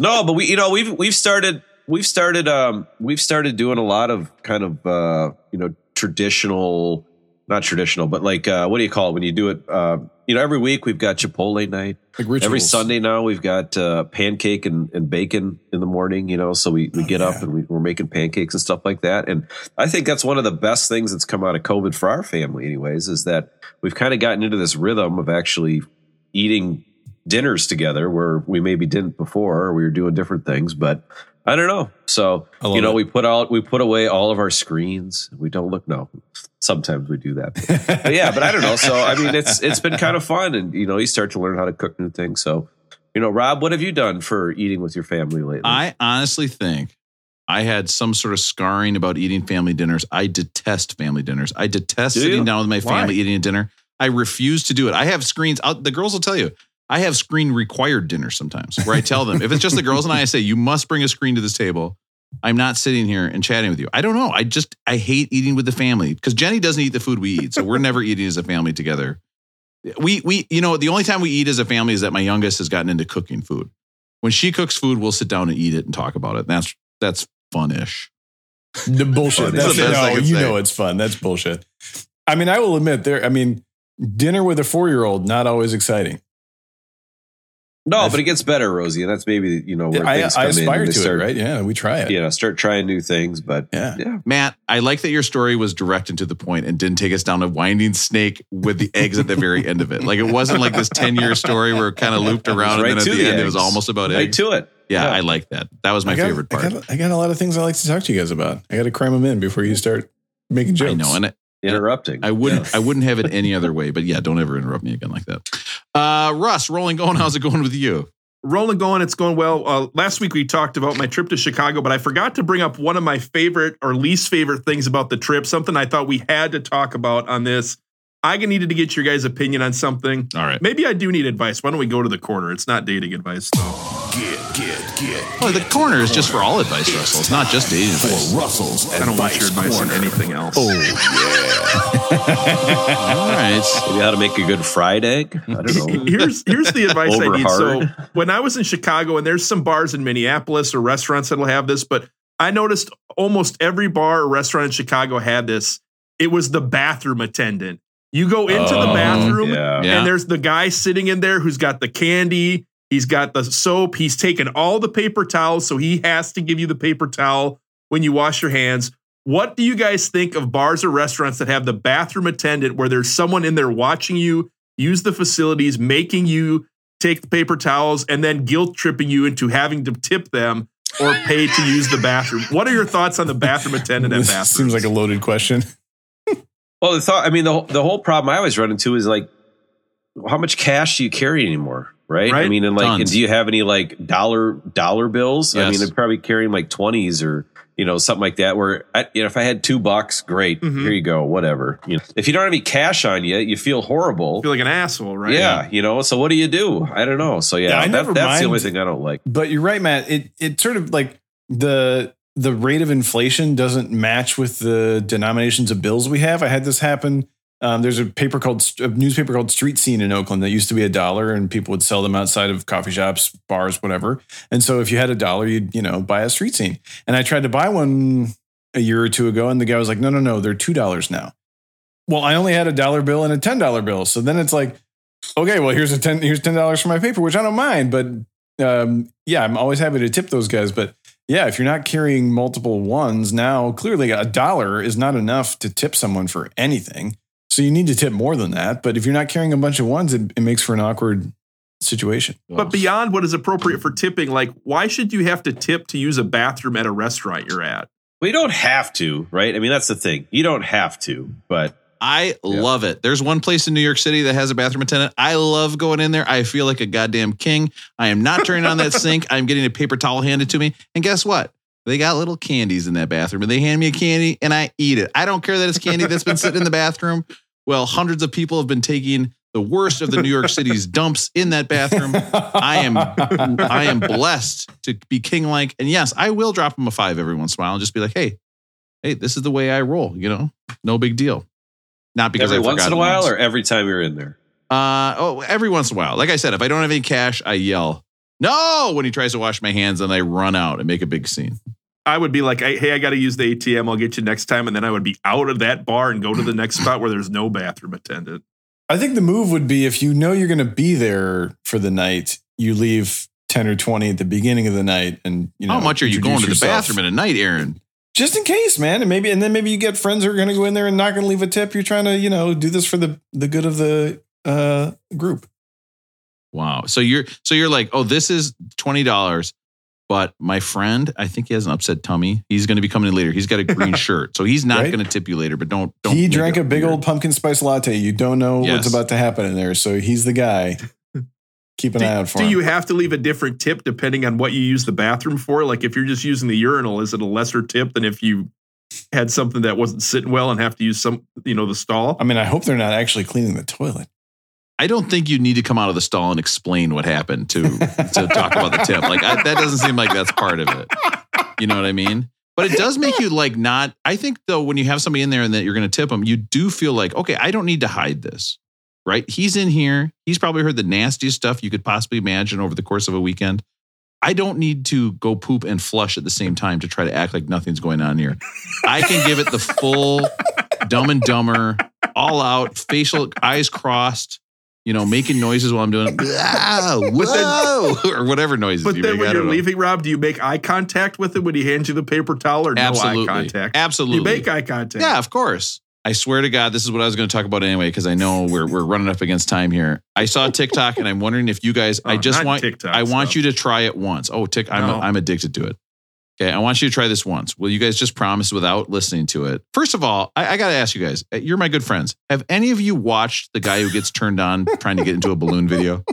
no, but we, you know, we've we've started we've started um we've started doing a lot of kind of uh you know traditional, not traditional, but like uh what do you call it when you do it? Uh, you know, every week we've got Chipotle night.
Like.
Every Sunday now we've got uh, pancake and, and bacon in the morning, you know, so we, we
Oh,
get up and we, we're making pancakes and stuff like that. And I think that's one of the best things that's come out of COVID for our family anyways, is that we've kind of gotten into this rhythm of actually eating dinners together where we maybe didn't before or we were doing different things, but I don't know. So, you know,
it.
we put out, we put away all of our screens. We don't look, no, sometimes we do that. But yeah, but I don't know. So I mean, it's it's been kind of fun, and you know, you start to learn how to cook new things. So, you know, Rob, what have you done for eating with your family lately?
I honestly think I had some sort of scarring about eating family dinners. I detest family dinners. I detest sitting down with my
Why?
family eating a dinner. I refuse to do it. I have screens. Out, the girls will tell you. I have screen required dinners sometimes where I tell them if it's just the girls and I, I say you must bring a screen to this table. I'm not sitting here and chatting with you. I don't know. I just I hate eating with the family because Jenny doesn't eat the food we eat, so we're never eating as a family together. We we you know the only time we eat as a family is that my youngest has gotten into cooking food. When she cooks food, we'll sit down and eat it and talk about it. And That's that's fun-ish.
The bullshit. That's,
That's the best
no, you
say.
know it's fun. That's bullshit. I mean, I will admit there. I mean, dinner with a four year old not always exciting.
No,
I've-
but it gets better, Rosie, and that's maybe you know where
I,
things
I
come in
aspire
and
to
start,
it, right? Yeah, we try it.
You know, start trying new things. But
Yeah.
yeah,
Matt, I like that your story was direct and to the point and didn't take us down a winding snake with the eggs at the very end of it. Like it wasn't like this 10 year story where it kind of looped around
Right
and then at the,
the
end it was almost about
right
eggs.
to it.
yeah,
Yeah.
I like that. That was my
got,
favorite part.
I got, I got a lot of things I like to talk to you guys about. I got to cram them in before you start making jokes.
I know, and I,
Interrupting.
I wouldn't I wouldn't have it any other way. But yeah, don't ever interrupt me again like that. Uh Russ, rolling going, how's it going with you?
rolling going it's going well uh, last week we talked about my trip to chicago but i forgot to bring up one of my favorite or least favorite things about the trip something i thought we had to talk about on this i needed to get your guys opinion on something
All right.
maybe i do need advice why don't we go to the corner it's not dating advice though
Get, get, get.
Oh, the corner is just for all advice, Russell. It's not just dating advice.
For Russell's
i don't want your advice on anything else Oh, yeah.
All right.
Maybe how to make a good fried egg. I don't know.
here's here's the advice I
Over
need. So when I was in Chicago, and there's some bars in Minneapolis or restaurants that'll have this, but I noticed almost every bar or restaurant in Chicago had this. It was the bathroom attendant. You go into the
Oh,
bathroom,
yeah.
Yeah.
and there's the guy sitting in there who's got the candy. He's got the soap. He's taken all the paper towels, so he has to give you the paper towel when you wash your hands. What do you guys think of bars or restaurants that have the bathroom attendant where there's someone in there watching you use the facilities, making you take the paper towels, and then guilt tripping you into having to tip them or pay to use the bathroom? What are your thoughts on the bathroom attendant at
This
bathrooms?
seems like a loaded question.
Well, the thought, I mean, the, whole- the whole problem I always run into is like, how much cash do you carry anymore? Right. I mean, and like, and do you have any like dollar, dollar bills? I mean, I'm probably carrying like 20s or, you know, something like that where, I, you know, if I had two bucks, great.
Mhm.
Here you go. Whatever. You know, if you don't have any cash on you, you feel horrible.
you feel like an asshole, right?
Yeah. You know, so what do you do? I don't know. So yeah,
Yeah, I
that,
never
that's the only thing I don't like.
But you're right, Matt. It it sort of like the the rate of inflation doesn't match with the denominations of bills we have. I had this happen. Um, there's a paper called a newspaper called Street Scene in Oakland that used to be a dollar, and people would sell them outside of coffee shops, bars, whatever. And so if you had a dollar, you'd you know buy a Street Scene. And I tried to buy one a year or two ago, and the guy was like, "No, no, no, they're two dollars now." Well, I only had a dollar bill and a ten dollar bill, so then it's like, okay, well here's a ten here's ten dollars for my paper, which I don't mind, but um, yeah, I'm always happy to tip those guys. But yeah, if you're not carrying multiple ones now, clearly a dollar is not enough to tip someone for anything. So you need to tip more than that. But if you're not carrying a bunch of ones, it, it makes for an awkward situation.
But beyond what is appropriate for tipping, like why should you have to tip to use a bathroom at a restaurant you're at?
Well, you don't have to, right? I mean, that's the thing. You don't have to, but
I love it. There's one place in New York City that has a bathroom attendant. I love going in there. I feel like a goddamn king. I am not turning on that sink. I'm getting a paper towel handed to me. And guess what? They got little candies in that bathroom and they hand me a candy and I eat it. I don't care that it's candy that's been sitting in the bathroom. Well, hundreds of people have been taking the worst of the New York City's dumps in that bathroom. I am I am blessed to be king like. And yes, I will drop him a five every once in a while and just be like, hey, hey, this is the way I roll, you know? No big deal. Not because
every
I
once in a while
once.
or every time you're in there.
Uh oh, every once in a while. Like I said, if I don't have any cash, I yell no when he tries to wash my hands, and I run out and make a big scene.
I would be like, hey, I got to use the ATM. I'll get you next time. And then I would be out of that bar and go to the next spot where there's no bathroom attendant.
I think the move would be if you know you're going to be there for the night, you leave 10 or 20 at the beginning of the night and you know
How much are you going to the
yourself.
bathroom in a night, Aaron?
Just in case, man. And maybe and then maybe you get friends who are going to go in there and not going to leave a tip. You're trying to, you know, do this for the the good of the uh group.
Wow. So you're so you're like, oh, this is twenty dollars, but my friend, I think he has an upset tummy. He's going to be coming in later. He's got a green shirt, so he's not
Right.
going to tip you later. But don't don't.
he drank a big
weird.
old pumpkin spice latte. You don't know
Yes.
what's about to happen in there, so he's the guy. Keep an
Do,
eye out for
do
him.
you have to leave a different tip depending on what you use the bathroom for? Like if you're just using the urinal, is it a lesser tip than if you had something that wasn't sitting well and have to use some, you know, the stall?
I mean, I hope they're not actually cleaning the toilet.
I don't think you need to come out of the stall and explain what happened to to talk about the tip. Like I, that doesn't seem like that's part of it. You know what I mean? But it does make you like not. I think though, when you have somebody in there and that you're going to tip them, you do feel like, okay, I don't need to hide this, right? He's in here. He's probably heard the nastiest stuff you could possibly imagine over the course of a weekend. I don't need to go poop and flush at the same time to try to act like nothing's going on here. I can give it the full dumb and dumber, all out, facial eyes crossed, you know, making noises while I'm doing it. Whoa, or whatever noises
But
you
then
make.
When you're
know.
leaving, Rob, do you make eye contact with him when he hands you the paper towel or
absolutely,
no eye contact?
absolutely,
You make eye contact.
Yeah, of course. I swear to God, this is what I was going to talk about anyway because I know we're we're running up against time here. I saw TikTok and I'm wondering if you guys. I
Oh,
just want
TikTok
I want
stuff.
you to try it once. Oh, Tik, I'm
No.
I'm addicted to it. Okay, I want you to try this once. Will you guys just promise without listening to it? First of all, I, I got to ask you guys. uh, You're my good friends. Have any of you watched the guy who gets turned on trying to get into a balloon video?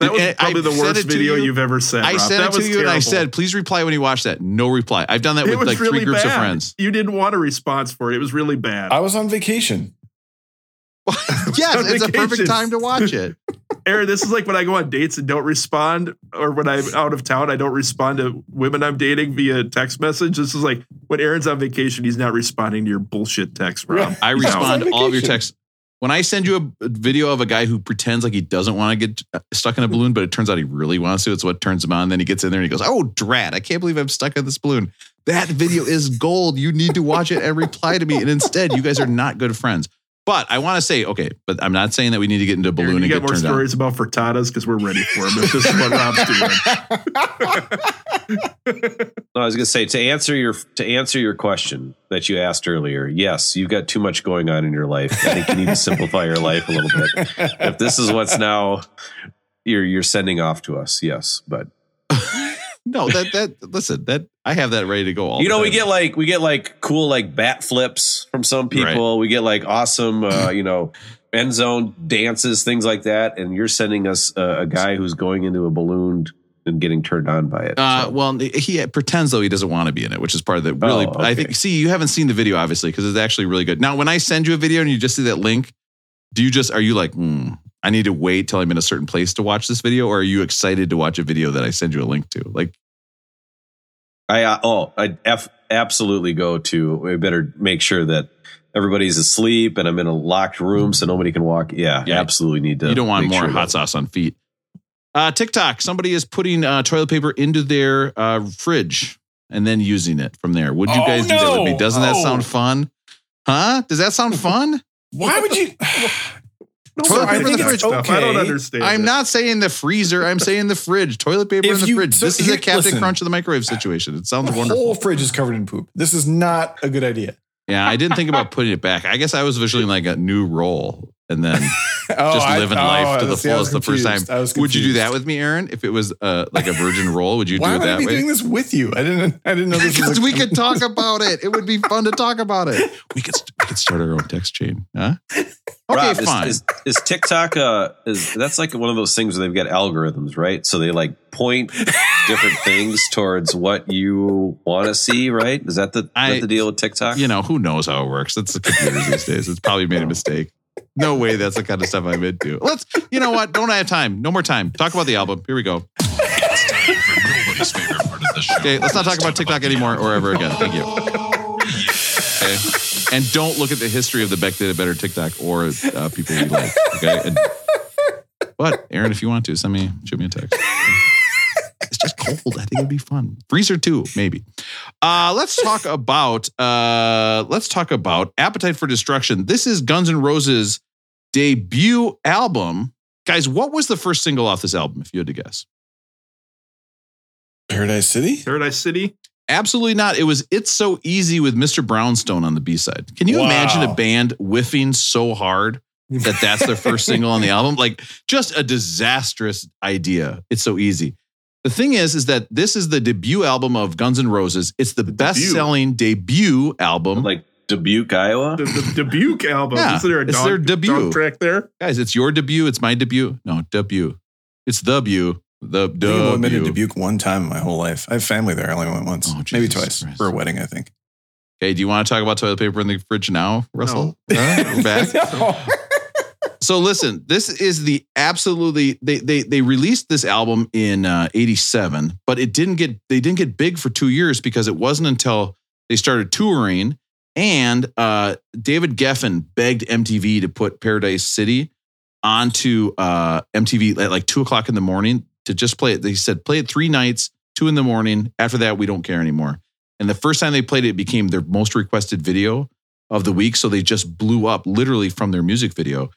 That was probably
I
the worst video
you.
you've ever sent.
I
Rob.
sent
that
it to
was
you and I said, please reply when you watch that. No reply. I've done that
it
with like
really
three groups
bad.
of friends.
You didn't want a response for it. It was really bad.
I was on vacation.
yes, it's a perfect
Vacations.
time to watch it.
Aaron, this is like when I go on dates and don't respond, or when I'm out of town, I don't respond to women I'm dating via text message. This is like when Aaron's on vacation, he's not responding to your bullshit text, Rob.
I respond to all of your
vacation.
texts. When I send you a, video of a guy who pretends like he doesn't want to get uh, stuck in a balloon, but it turns out he really wants to, it's what turns him on. Then he gets in there and he goes, Oh, drat, I can't believe I'm stuck in this balloon. That video is gold. You need to watch it and reply to me. And instead, you guys are not good friends. But I want to say, okay, but I'm not saying that we need to get into a balloon
Aaron, you
and
got
get
more
turned on.
stories about frittatas because we're ready for them. If this is what Rob's doing.
No, I was going to say to answer your to answer your question that you asked earlier. Yes, you've got too much going on in your life. I think you need to simplify your life a little bit. If this is what's now you're you're sending off to us, yes, but
No, that that listen, that I have that ready to go all
you know we get like we get like cool like bat flips from some people. We get like awesome, uh, you know, end zone dances, things like that. And you're sending us a, a guy who's going into a balloon and getting turned on by it.
Uh,
So-
well, he pretends though he doesn't want to be in it, which is part of the really.
Oh,
I think. See, you haven't seen the video obviously because it's actually really good. Now, when I send you a video and you just see that link, do you just are you like, hmm, I need to wait till I'm in a certain place to watch this video, or are you excited to watch a video that I send you a link to? Like,
I uh, oh I f- absolutely go to. We better make sure that everybody's asleep and I'm in a locked room so nobody can walk. Yeah,
Yeah.
absolutely need to.
you don't want more
sure
hot
that-
sauce on feet. Uh, TikTok, somebody is putting uh, toilet paper into their uh, fridge and then using it from there. Would you
Oh,
guys do that with me? Doesn't that
Oh.
sound fun? Huh? Does that sound fun?
Why would you?
Toilet
So I
paper in
think
the
it's
fridge.
Stuff. I don't
okay.
understand.
I'm
it.
not saying the freezer. I'm saying the fridge. Toilet paper
If
in the
you-
fridge.
so
This is
here-
a Captain
listen.
Crunch of the microwave situation. It sounds
The
wonderful.
The whole fridge is covered in poop. This is not a good idea.
Yeah, I didn't think about putting it back. I guess I was visually like a new roll and then
Oh,
just
I-
living
oh,
life to the
see,
fullest the first time.
confused. I was
Would you do that with me, Aaron? If it was uh, like a virgin roll, would you do it
would I
that
be
way?
doing this with you? I didn't. I didn't know this. was
Because
a-
we could talk about it. It would be fun to talk about it. We could we could start our own text chain. Huh? Okay,
Rob, is-
fine.
Is, is, TikTok uh is that's like one of those things where they've got algorithms, right? So they like point different things towards what you want to see, right? Is that the
I-
that the deal with TikTok?
you know, who knows how it works? That's the computers these days. It's probably made a mistake. No way that's the kind of stuff I'm into. Let's, you know what? Don't I have time? No more time. Talk about the album. Here we go.
It's time for nobody's favorite part of the show.
Okay, let's not talk about TikTok anymore or ever again. Thank you. Okay. And don't look at the history of the Beck Did It Better TikTok or uh, people like. Okay. And, but Aaron, if you want to, send me, shoot me a text. It's just cold. I think it'd be fun. Freezer too, maybe. Uh, let's talk about uh, let's talk about Appetite for Destruction. This is Guns N' Roses' debut album. Guys, what was the first single off this album, if you had to guess?
Paradise City?
Paradise City.
Absolutely not. It was It's So Easy with Mr. Brownstone on the B side. Can you
Wow.
imagine a band whiffing so hard that that's their first single on the album? Like just a disastrous idea. It's so easy. The thing is, is that this is the debut album of Guns N' Roses. It's the, best selling debut album.
Like Dubuque, Iowa.
The, the Dubuque album.
Yeah,
Is there a
it's
dog,
their debut.
dog track there?
Guys, it's your debut. It's my debut. No, debut. It's the debut. The
I think I've only been to. Dubuque one time in my whole life. I have family there. I only went once,
Oh,
maybe twice
Christ.
for a wedding. I think.
Okay, do you want to talk about toilet paper in the fridge now, Russell? Huh? We're back. So listen, this is the absolutely they they they released this album in uh, 87, but it didn't get they didn't get big for 2 years because it wasn't until they started touring and uh, David Geffen begged MTV to put Paradise City onto uh, MTV at like two o'clock in the morning to just play it. They said play it three nights, two in the morning. After that, we don't care anymore. And the first time they played it, it became their most requested video of the week. So they just blew up literally from their music video.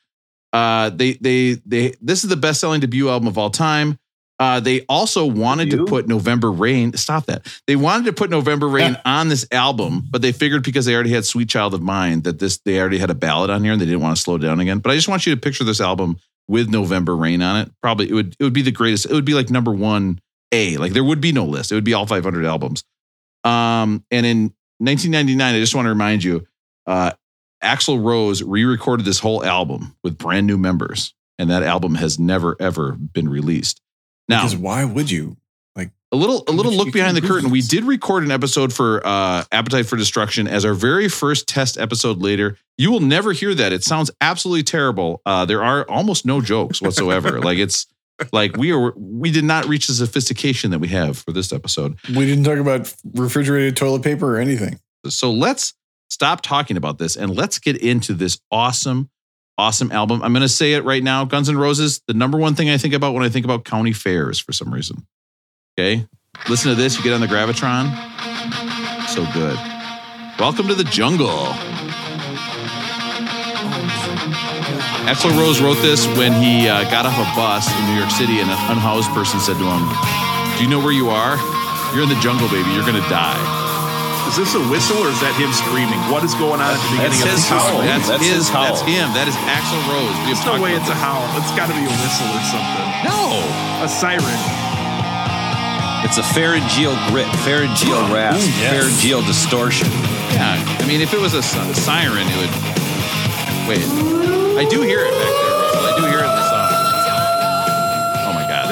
Uh, they they they this is the best selling debut album of all time. Uh, they also wanted to put November Rain. Stop that. They wanted to put November Rain on this album, but they figured because they already had Sweet Child of Mine that this they already had a ballad on here and they didn't want to slow down again. But I just want you to picture this album with November Rain on it. Probably it would it would be the greatest. It would be like number one A. Like there would be no list. It would be all 500 albums. Um, and in 1999, I just want to remind you, uh, Axl Rose re-recorded this whole album with brand new members, and that album has never ever been released. Now,
Because why would you?
Like a little a little look behind the curtain. We did record an episode for uh, Appetite for Destruction as our very first test episode later. You will never hear that. It sounds absolutely terrible. Uh, there are almost no jokes whatsoever. like it's like we are we did not reach the sophistication that we have for this episode.
We didn't talk about refrigerated toilet paper or anything.
So let's stop talking about this and let's get into this awesome, awesome album. I'm going to say it right now Guns N' Roses, the number one thing I think about when I think about county fairs for some reason. Okay. Listen to this. You get on the Gravitron. So good. Welcome to the jungle. Axl Rose wrote this when he uh, got off a bus in New York City, and an unhoused person said to him, Do you know where you are? You're in the jungle, baby. You're going to die.
Is this a whistle or is that him screaming? What is going on at the beginning
That's
of
his
the
howl.
song?
That's,
That's
his,
his howl.
That's him. That is Axl Rose. We
There's no way
about
it's a howl. It's got to be a whistle or something.
No.
A siren.
It's a pharyngeal grit, pharyngeal rasp,
Ooh, yes.
pharyngeal distortion.
Yeah. I mean, if it was a si- siren, it would. Wait. I do hear it back there, Russell. I do hear it in the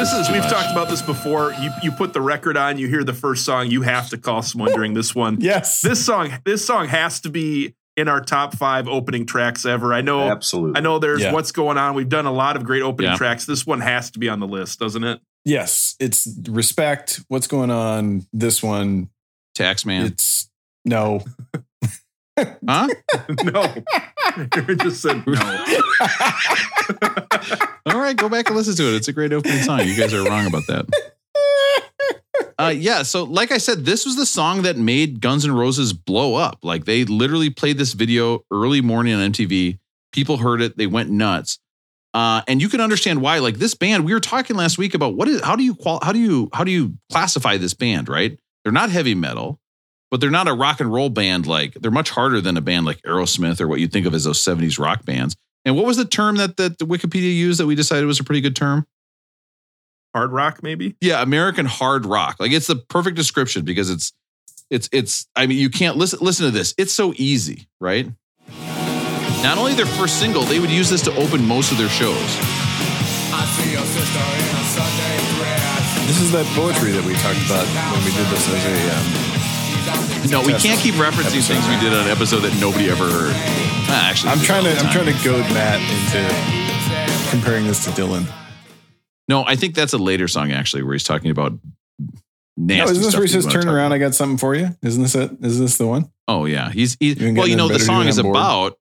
This is we've
much.
talked about this before. You you put the record on, you hear the first song, you have to call someone during this one.
Yes.
This song this song has to be in our top 5 opening tracks ever. I know
Absolutely.
I know there's
Yeah.
what's going on. We've done a lot of great opening
Yeah.
tracks. This one has to be on the list, doesn't it?
yes. It's respect. What's going on? This one.
Taxman.
It's no.
Huh?
no. Aaron just said no.
All right, go back and listen to it. It's a great opening song. You guys are wrong about that. Uh, yeah, so like I said, this was the song that made Guns N' Roses blow up. Like they literally played this video early morning on MTV. People heard it, they went nuts. Uh, and you can understand why. Like this band, we were talking last week about what is how do you qual how do you how do you classify this band? Right? They're not heavy metal, but they're not a rock and roll band. Like they're much harder than a band like Aerosmith or what you think of as those '70s rock bands. And what was the term that that the Wikipedia used that we decided was a pretty good term?
Hard rock maybe?
Yeah, American hard rock. Like it's the perfect description because it's it's it's I mean you can't listen listen to this. It's so easy, right? Not only their first single, they would use this to open most of their shows.
This is that poetry that we talked about when we did this as a um,
No, we can't keep referencing things we did on an episode that nobody ever heard. Ah, actually,
I'm trying to I'm trying to goad Matt into comparing this to Dylan.
No, I think that's a later song actually, where he's talking about nasty
No, isn't this where he says turn around?
about.
I got something for you. Isn't this it? Is this the one?
Oh yeah, he's he,
Even
well. You know, the song is about.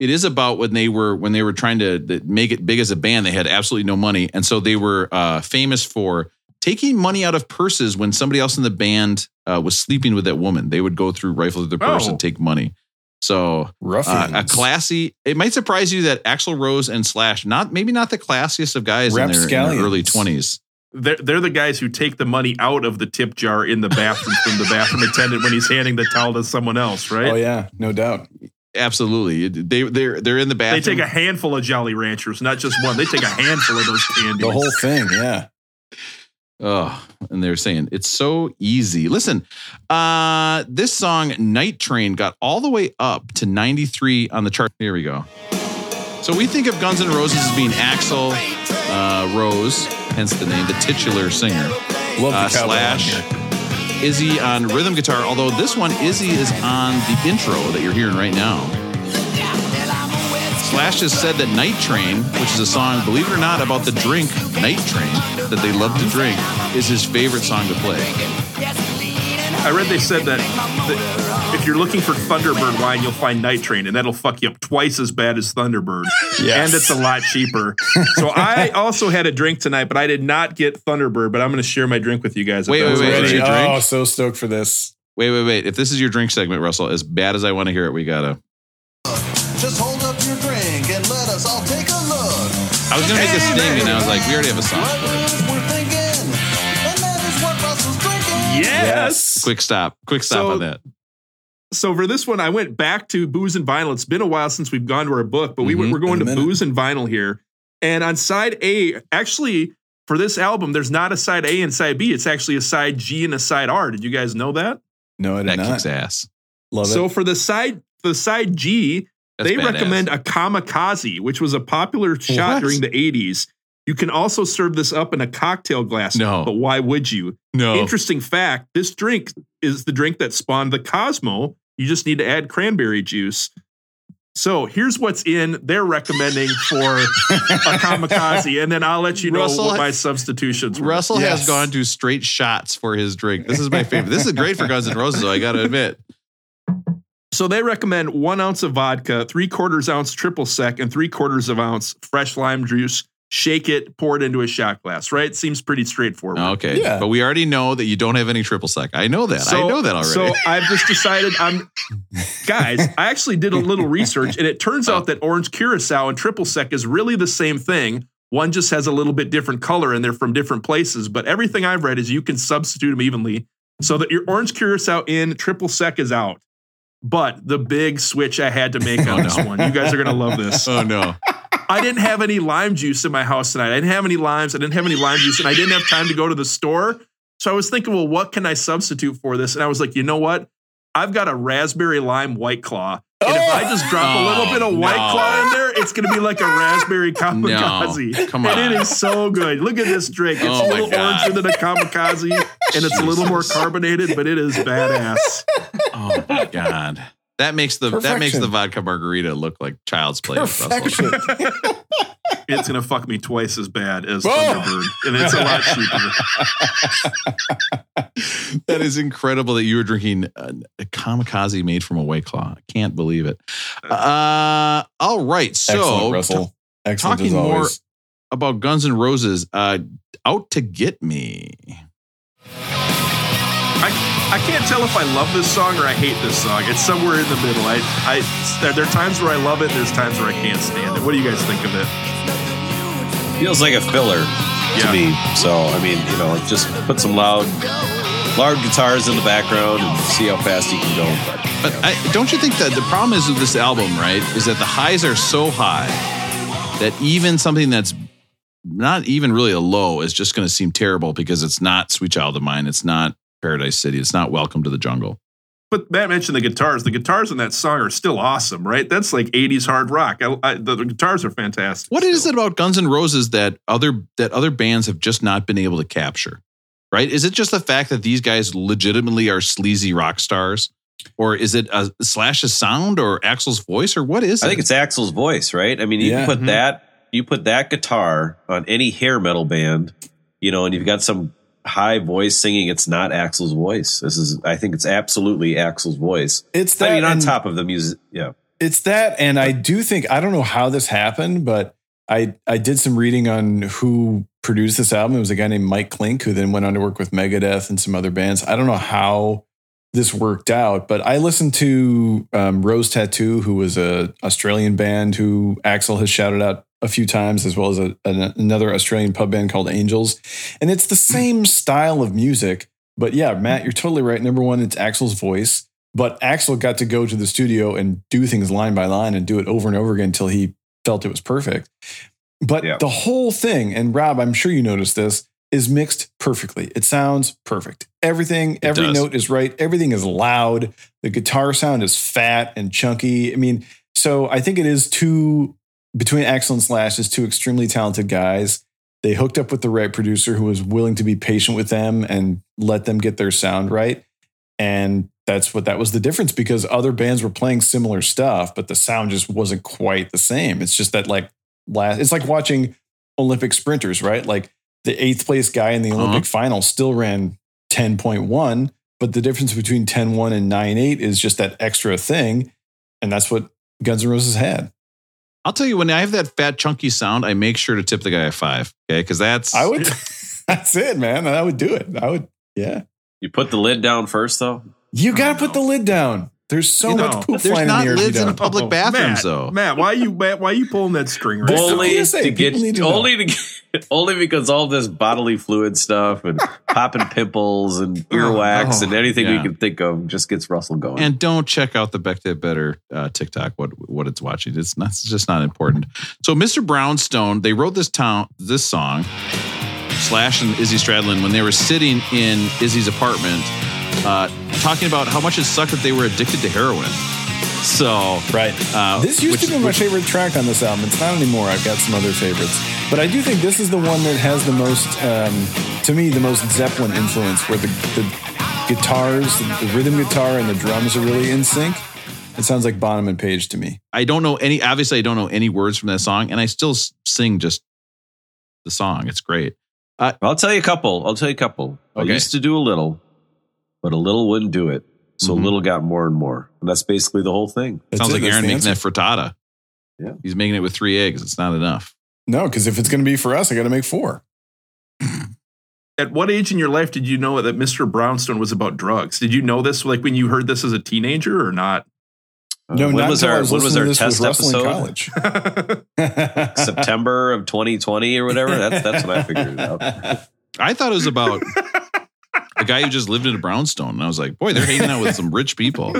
It is about when they were when they were trying to make it big as a band. They had absolutely no money, and so they were uh, famous for taking money out of purses when somebody else in the band uh, was sleeping with that woman. They would go through, rifle through their purse,
Oh.
and take money. So uh, a classy. It might surprise you that Axl Rose and Slash, not maybe not the classiest of guys in their, in their early twenties.
They're, they're the guys who take the money out of the tip jar in the bathroom from the bathroom attendant when he's handing the towel to someone else, right?
Oh yeah, no doubt.
Absolutely, They they're they're in the bathroom.
They take a handful of Jolly Ranchers, not just one. They take a handful of those candies.
The whole thing. Yeah.
Oh, and they're saying it's so easy. Listen, uh, this song Night Train got all the way up to 93 on the chart. Here we go. So we think of Guns N' Roses as being Axl uh, Rose, hence the name, the titular singer.
Love the
Uh, Slash. Izzy on rhythm guitar. Although this one, Izzy is on the intro that you're hearing right now. Slash has said that Night Train, which is a song, believe it or not, about the drink Night Train that they love to drink, is his favorite song to play.
I read they said that, that if you're looking for Thunderbird wine, you'll find Night Train, and that'll fuck you up twice as bad as Thunderbird.
Yes.
And it's a lot cheaper. so I also had a drink tonight, but I did not get Thunderbird, but I'm going to share my drink with you guys. if
Wait, wait, wait. Is your drink?
Oh, so stoked for this.
Wait, wait, wait. If this is your drink segment, Russell, as bad as I want to hear it, we gotta.
Just hold
I was gonna make a sting, and I was like, we already have a song for it.
it is we're thinking, and that is what Russell's drinking.
Yes.
Quick stop. Quick stop
So-
on that.
So for this one, I went back to booze and vinyl. It's been a while since we've gone to our book, but we
Mhm.
we're going to
Been minute.
booze and vinyl here. And on side A, actually, for this album, there's not a side A and side B. It's actually a side G and a side R. Did you guys know that?
No, I did
That
not.
kicks ass.
Love
so
it.
So for the side the side G,
That's
they
badass.
recommend a kamikaze, which was a popular shot
What?
during the 80s. You can also serve this up in a cocktail glass.
No.
But why would you?
no.
Interesting fact this drink is the drink that spawned the Cosmo. You just need to add cranberry juice. So here's what's in they're recommending for a kamikaze, and then I'll let you know
Russell-
what my substitutions were.
Russell has gone to straight shots for his drink. This is my favorite. This is great for Guns N' Roses, though, I got to admit.
So they recommend one ounce of vodka, three quarters ounce triple sec, and three quarters of ounce fresh lime juice. Shake it, pour it into a shot glass. Right? Seems pretty straightforward.
Okay.
Yeah.
But we already know that you don't have any triple sec. I know that. I know that already.
So I've just decided I'm guys, I actually did a little research and it turns
Oh.
out that orange curacao and triple sec is really the same thing. One just has a little bit different color and they're from different places, but everything I've read is you can substitute them evenly so that your orange curacao in, triple sec is out. But the big switch I had to make on
Oh,
this
no.
one, you guys are going to love this.
oh, no.
I didn't have any lime juice in my house tonight. I didn't have any limes. I didn't have any lime juice, and I didn't have time to go to the store. So I was thinking, well, what can I substitute for this? And I was like, you know what? I've got a raspberry lime white claw. And if I oh! just drop a little
Oh,
bit of white oh,
no.
claw in there, it's going to be like a raspberry kamikaze.
No, come on.
And it is so good. Look at this drink. It's
Oh,
a
my
little
God.
oranger than a kamikaze, and it's a little more carbonated, but it is badass.
Oh, my God. That makes the that makes the vodka margarita look like child's play.
Perfection.
It's going to fuck me twice as bad as
Whoa.
Thunderbird, and it's a lot cheaper.
that is incredible that you were drinking a, a kamikaze made from a white claw. I can't believe it. Uh, all right. So
Excellent, Russell. Excellent
talking
as
more- about Guns N' Roses, uh, out to get me.
I, I can't tell if I love this song or I hate this song. It's somewhere in the middle. I, I there, there are times where I love it. There's times where I can't stand it. What do you guys think of it?
Feels like a filler
Yeah.
to me. So I mean, you know, just put some loud, loud guitars in the background and see how fast you can go. But
But I, don't you think that the problem is with this album, right, is that the highs are so high that even something that's not even really a low is just going to seem terrible because it's not Sweet Child of Mine, it's not Paradise City, it's not Welcome to the Jungle.
But Matt mentioned the guitars. The guitars in that song are still awesome, right? That's like '80s hard rock. I, I, the, the guitars are fantastic.
What is it about Guns N' Roses that other that other bands have just not been able to capture? right? Is it just the fact that these guys legitimately are sleazy rock stars? Or is it a Slash's sound or Axl's voice or what is it?
I think it's Axl's voice, right? I mean, you
Yeah.
put
Mhm.
that you put that guitar on any hair metal band, you know, and you've got some high voice singing. It's not Axl's voice. This is, I think, it's absolutely Axl's voice.
It's that
I mean, on
and-
top of the music, yeah.
It's that, and I do think I don't know how this happened, but I I did some reading on who produced this album. It was a guy named Mike Clink, who then went on to work with Megadeth and some other bands. I don't know how this worked out, but I listened to um, Rose Tattoo, who was a Australian band who Axl has shouted out a few times, as well as a, an, another Australian pub band called Angels, and it's the same style of music. But yeah, Matt, you're totally right. Number one, it's Axl's voice. But Axl got to go to the studio and do things line by line and do it over and over again until he felt it was perfect. But
Yeah.
the whole thing, and Rob, I'm sure you noticed this, is mixed perfectly. It sounds perfect. Everything, every
does.
note is right. Everything is loud. The guitar sound is fat and chunky. I mean, so I think it is two between Axl and Slash is two extremely talented guys. They hooked up with the right producer who was willing to be patient with them and let them get their sound right. And that's what that was the difference because other bands were playing similar stuff, but the sound just wasn't quite the same. It's just that like last it's like watching Olympic sprinters, right? Like the eighth place guy in the
Uh-huh.
Olympic final still ran 10.1, but the difference between 10.1 and 9.8 is just that extra thing. And that's what Guns N' Roses had.
I'll tell you when I have that fat chunky sound, I make sure to tip the guy a five. Okay, because that's
I would that's it, man. I would do it. I would, yeah.
You put the lid down first, though.
You gotta put the lid down. There's so
You
much poop
there's
flying
not
in the air. if you
lids in
don't.
public bathrooms,
Matt,
though.
Matt, why are you Matt, why are you pulling that string right
There's
now?
only
gonna say,
to get
need to know.
only to get only because all this bodily fluid stuff and popping pimples and earwax
oh,
and anything
yeah.
we can think of just gets Russell going.
And don't check out the Beck That Better uh, TikTok. What what it's watching. It's not. It's just not important. So Mr. Brownstone, they wrote this town this song. Slash and Izzy Stradlin when they were sitting in Izzy's apartment, uh, talking about how much it sucked that they were addicted to heroin. So
Right.
uh,
This used
which-
to be my
which-
favorite track on this album. It's not anymore. I've got some other favorites. But I do think this is the one that has the most, um, to me, the most Zeppelin influence, where the, the guitars, the rhythm guitar, and the drums are really in sync. It sounds like Bonham and Page to me.
I don't know any. Obviously, I don't know any words from that song, and I still sing just the song. It's great.
I'll tell you a couple. I'll tell you a couple.
Okay.
I used to do a little, but a little wouldn't do it. So
Mhm.
a little got more and more. And that's basically the whole thing.
That's
Sounds
it.
like
That's
Aaron making
answer.
that frittata.
Yeah.
he's making it with three eggs. It's not enough.
No, because if it's going to be for us, I got to make four.
At what age in your life did you know that Mr. Brownstone was about drugs? Did you know this like when you heard this as a teenager or not?
Uh,
No,
when
not
was
until I
our
was
when was our
to
test
with Russell
episode?
college.
September of 2020 or whatever. That's that's when I figured out.
I thought it was about a guy who just lived in a brownstone, and I was like, boy, they're hanging out with some rich people.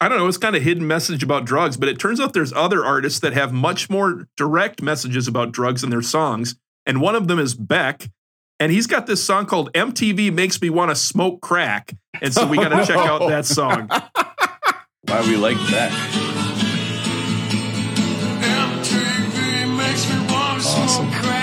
I don't know. It's kind of hidden message about drugs, but it turns out there's other artists that have much more direct messages about drugs in their songs. And one of them is Beck. And he's got this song called MTV Makes Me Want to Smoke Crack. And so we got to oh. check out that song.
Why we like Beck? that?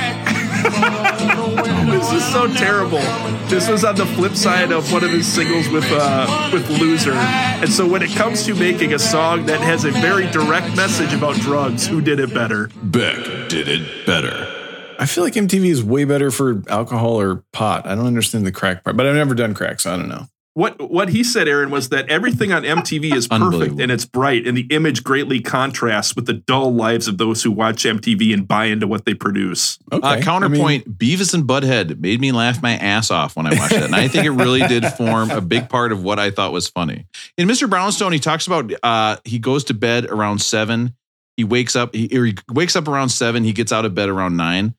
This is so terrible. This was on the flip side of one of his singles with uh, with Loser. And so when it comes to making a song that has a very direct message about drugs, who did it better?
Beck did it better.
I feel like MTV is way better for alcohol or pot. I don't understand the crack part, but I've never done crack, so I don't know.
What what he said, Aaron, was that everything on MTV is perfect and it's bright, and the image greatly contrasts with the dull lives of those who watch MTV and buy into what they produce.
Okay.
Uh,
I mean,
counterpoint: Beavis and Butthead made me laugh my ass off when I watched it, and I think it really did form a big part of what I thought was funny. In Mr. Brownstone, he talks about uh, he goes to bed around seven. He wakes up. He, or he wakes up around seven. He gets out of bed around nine.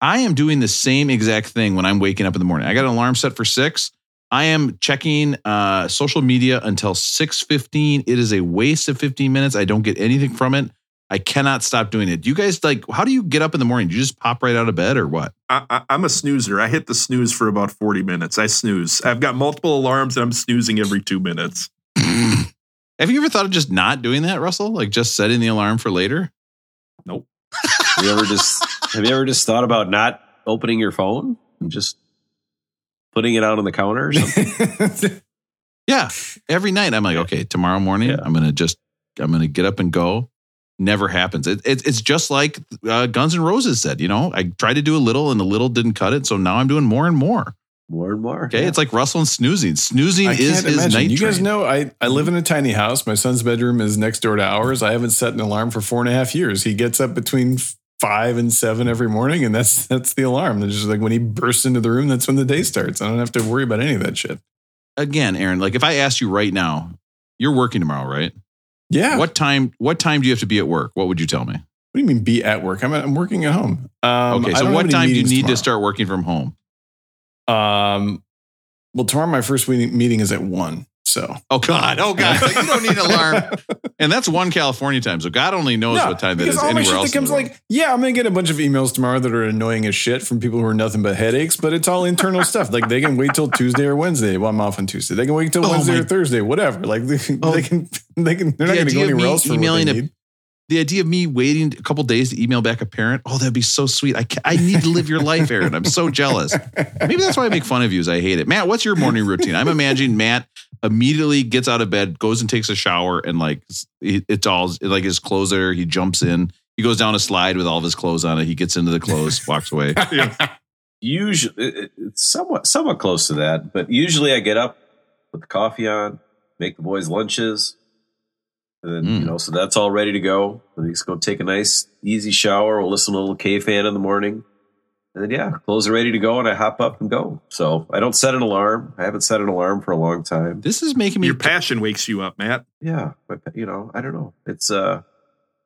I am doing the same exact thing when I'm waking up in the morning. I got an alarm set for six. I am checking uh, social media until six fifteen. It is a waste of fifteen minutes. I don't get anything from it. I cannot stop doing it. Do you guys like? How do you get up in the morning? Do you just pop right out of bed or what?
I, I, I'm a snoozer. I hit the snooze for about 40 minutes. I snooze. I've got multiple alarms and I'm snoozing every two minutes.
Have you ever thought of just not doing that, Russell? Like just setting the alarm for later?
Have you ever just have you ever just thought about not opening your phone? and just putting it out on the counter or something?
Yeah. Every night I'm like, okay, tomorrow morning
Yeah.
I'm gonna just I'm gonna get up and go. Never happens. It, it, it's just like uh, Guns N' Roses said. You know, I tried to do a little and the little didn't cut it, so now I'm doing more and more.
more and more.
Okay,
Yeah.
it's like Russell and snoozing. Snoozing is
can't
is night.
You guys
train.
know I, I live in a tiny house. My son's bedroom is next door to ours. I haven't set an alarm for four and a half years. He gets up between five and seven every morning, and that's that's the alarm. It's just like when he bursts into the room, that's when the day starts. I don't have to worry about any of that shit.
again, Aaron. Like if I asked you right now, you're working tomorrow, right?
Yeah. What,
time? What time do you have to be at work? What would you tell me?
What do you mean be at work? I'm I'm working at home. Um,
okay, so what time do you need to start working from home?
Um, well, tomorrow my first meeting is at one. So
Oh God! Oh God! So you don't need an alarm, and that's one California time. So God only knows
No,
what time that is
all my
anywhere
shit
else.
that comes
the
like, yeah, I'm gonna get a bunch of emails tomorrow that are annoying as shit from people who are nothing but headaches, but it's all internal stuff. Like they can wait till Tuesday or Wednesday. Well, I'm off on Tuesday. They can wait till
Oh,
Wednesday
my-
or Thursday, whatever. Like they,
Oh.
they can, they can. They're not gonna go anywhere else for
emailing
what
a-. the idea of me waiting a couple days to email back a parent. Oh, that'd be so sweet. I I need to live your life, Aaron. I'm so jealous. Maybe that's why I make fun of you. Is I hate it. Matt, what's your morning routine? I'm imagining Matt immediately gets out of bed, goes and takes a shower, and like it's all like his clothes are. He jumps in. He goes down a slide with all of his clothes on it. He gets into the clothes, walks away.
usually it's somewhat somewhat close to that, but usually I get up, put the coffee on, make the boys lunches, and then you
Mm.
know, so that's all ready to go. And just go take a nice easy shower. We'll listen to a little KFAN in the morning, and then yeah, clothes are ready to go, and I hop up and go. So I don't set an alarm. I haven't set an alarm for a long time.
This is making me.
Your passion wakes you up, Matt.
Yeah, but you know, I don't know. It's uh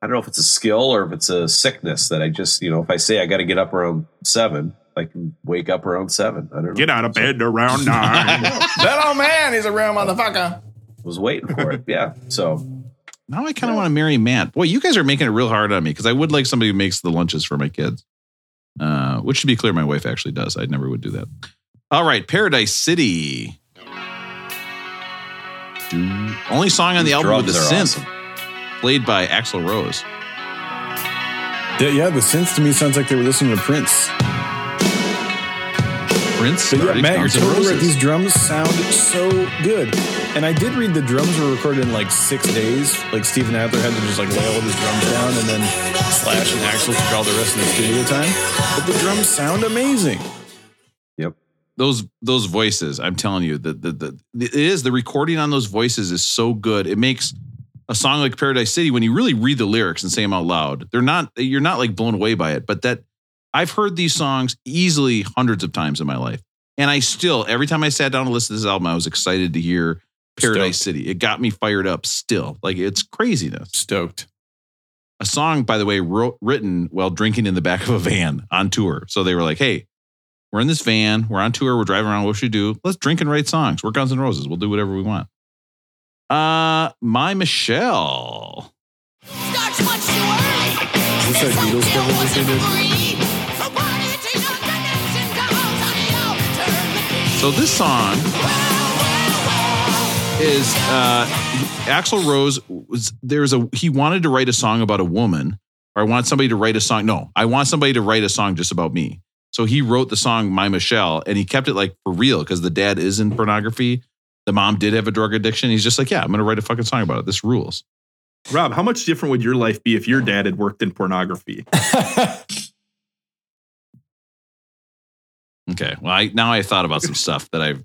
I don't know if it's a skill or if it's a sickness that I just, you know, if I say I got to get up around seven, I can wake up around seven. I don't know.
Get out of bed around nine.
that old man, is a real motherfucker.
was waiting for it. Yeah. So
Now I kind of want to marry Matt. Boy, you guys are making it real hard on me because I would like somebody who makes the lunches for my kids. Uh, which to be clear, my wife actually does. I never would do that. All right, Paradise City. Do, only song on the
these
album with the synth
awesome.
played by Axl Rose.
Yeah, yeah, the synth to me sounds like they were listening to Prince.
Prince
But yeah, Matt, you're totally right. These drums sound so good. And I did read the drums were recorded in like six days. Like Steven Adler had to just like lay all of his drums down and then Slash and Axl took all the rest of the studio time. But the drums sound amazing.
Yep.
those those voices i'm telling you the, the the it is the recording on those voices is so good it makes a song like paradise city when you really read the lyrics and say them out loud they're not you're not like blown away by it but that i've heard these songs easily hundreds of times in my life and i still every time i sat down to listen to this album i was excited to hear paradise
Stoked.
city it got me fired up still like it's craziness
Stoked.
a song by the way wrote, written while drinking in the back of a van on tour so they were like hey we're in this van. We're on tour. We're driving around. What should we do? Let's drink and write songs. We're Guns N' Roses. We'll do whatever we want. Uh, my Michelle.
Starts much too early.
Is that Beatles cover that they did?
So this song is uh, Axl Rose was there's a he wanted to write a song about a woman, or I want somebody to write a song. No, I want somebody to write a song just about me. So he wrote the song My Michelle, and he kept it like for real because the dad is in pornography. The mom did have a drug addiction. He's just like, yeah, I'm gonna write a fucking song about it. This rules.
Rob, how much different would your life be if your dad had worked in pornography?
Okay. Well, I now I thought about some stuff that I've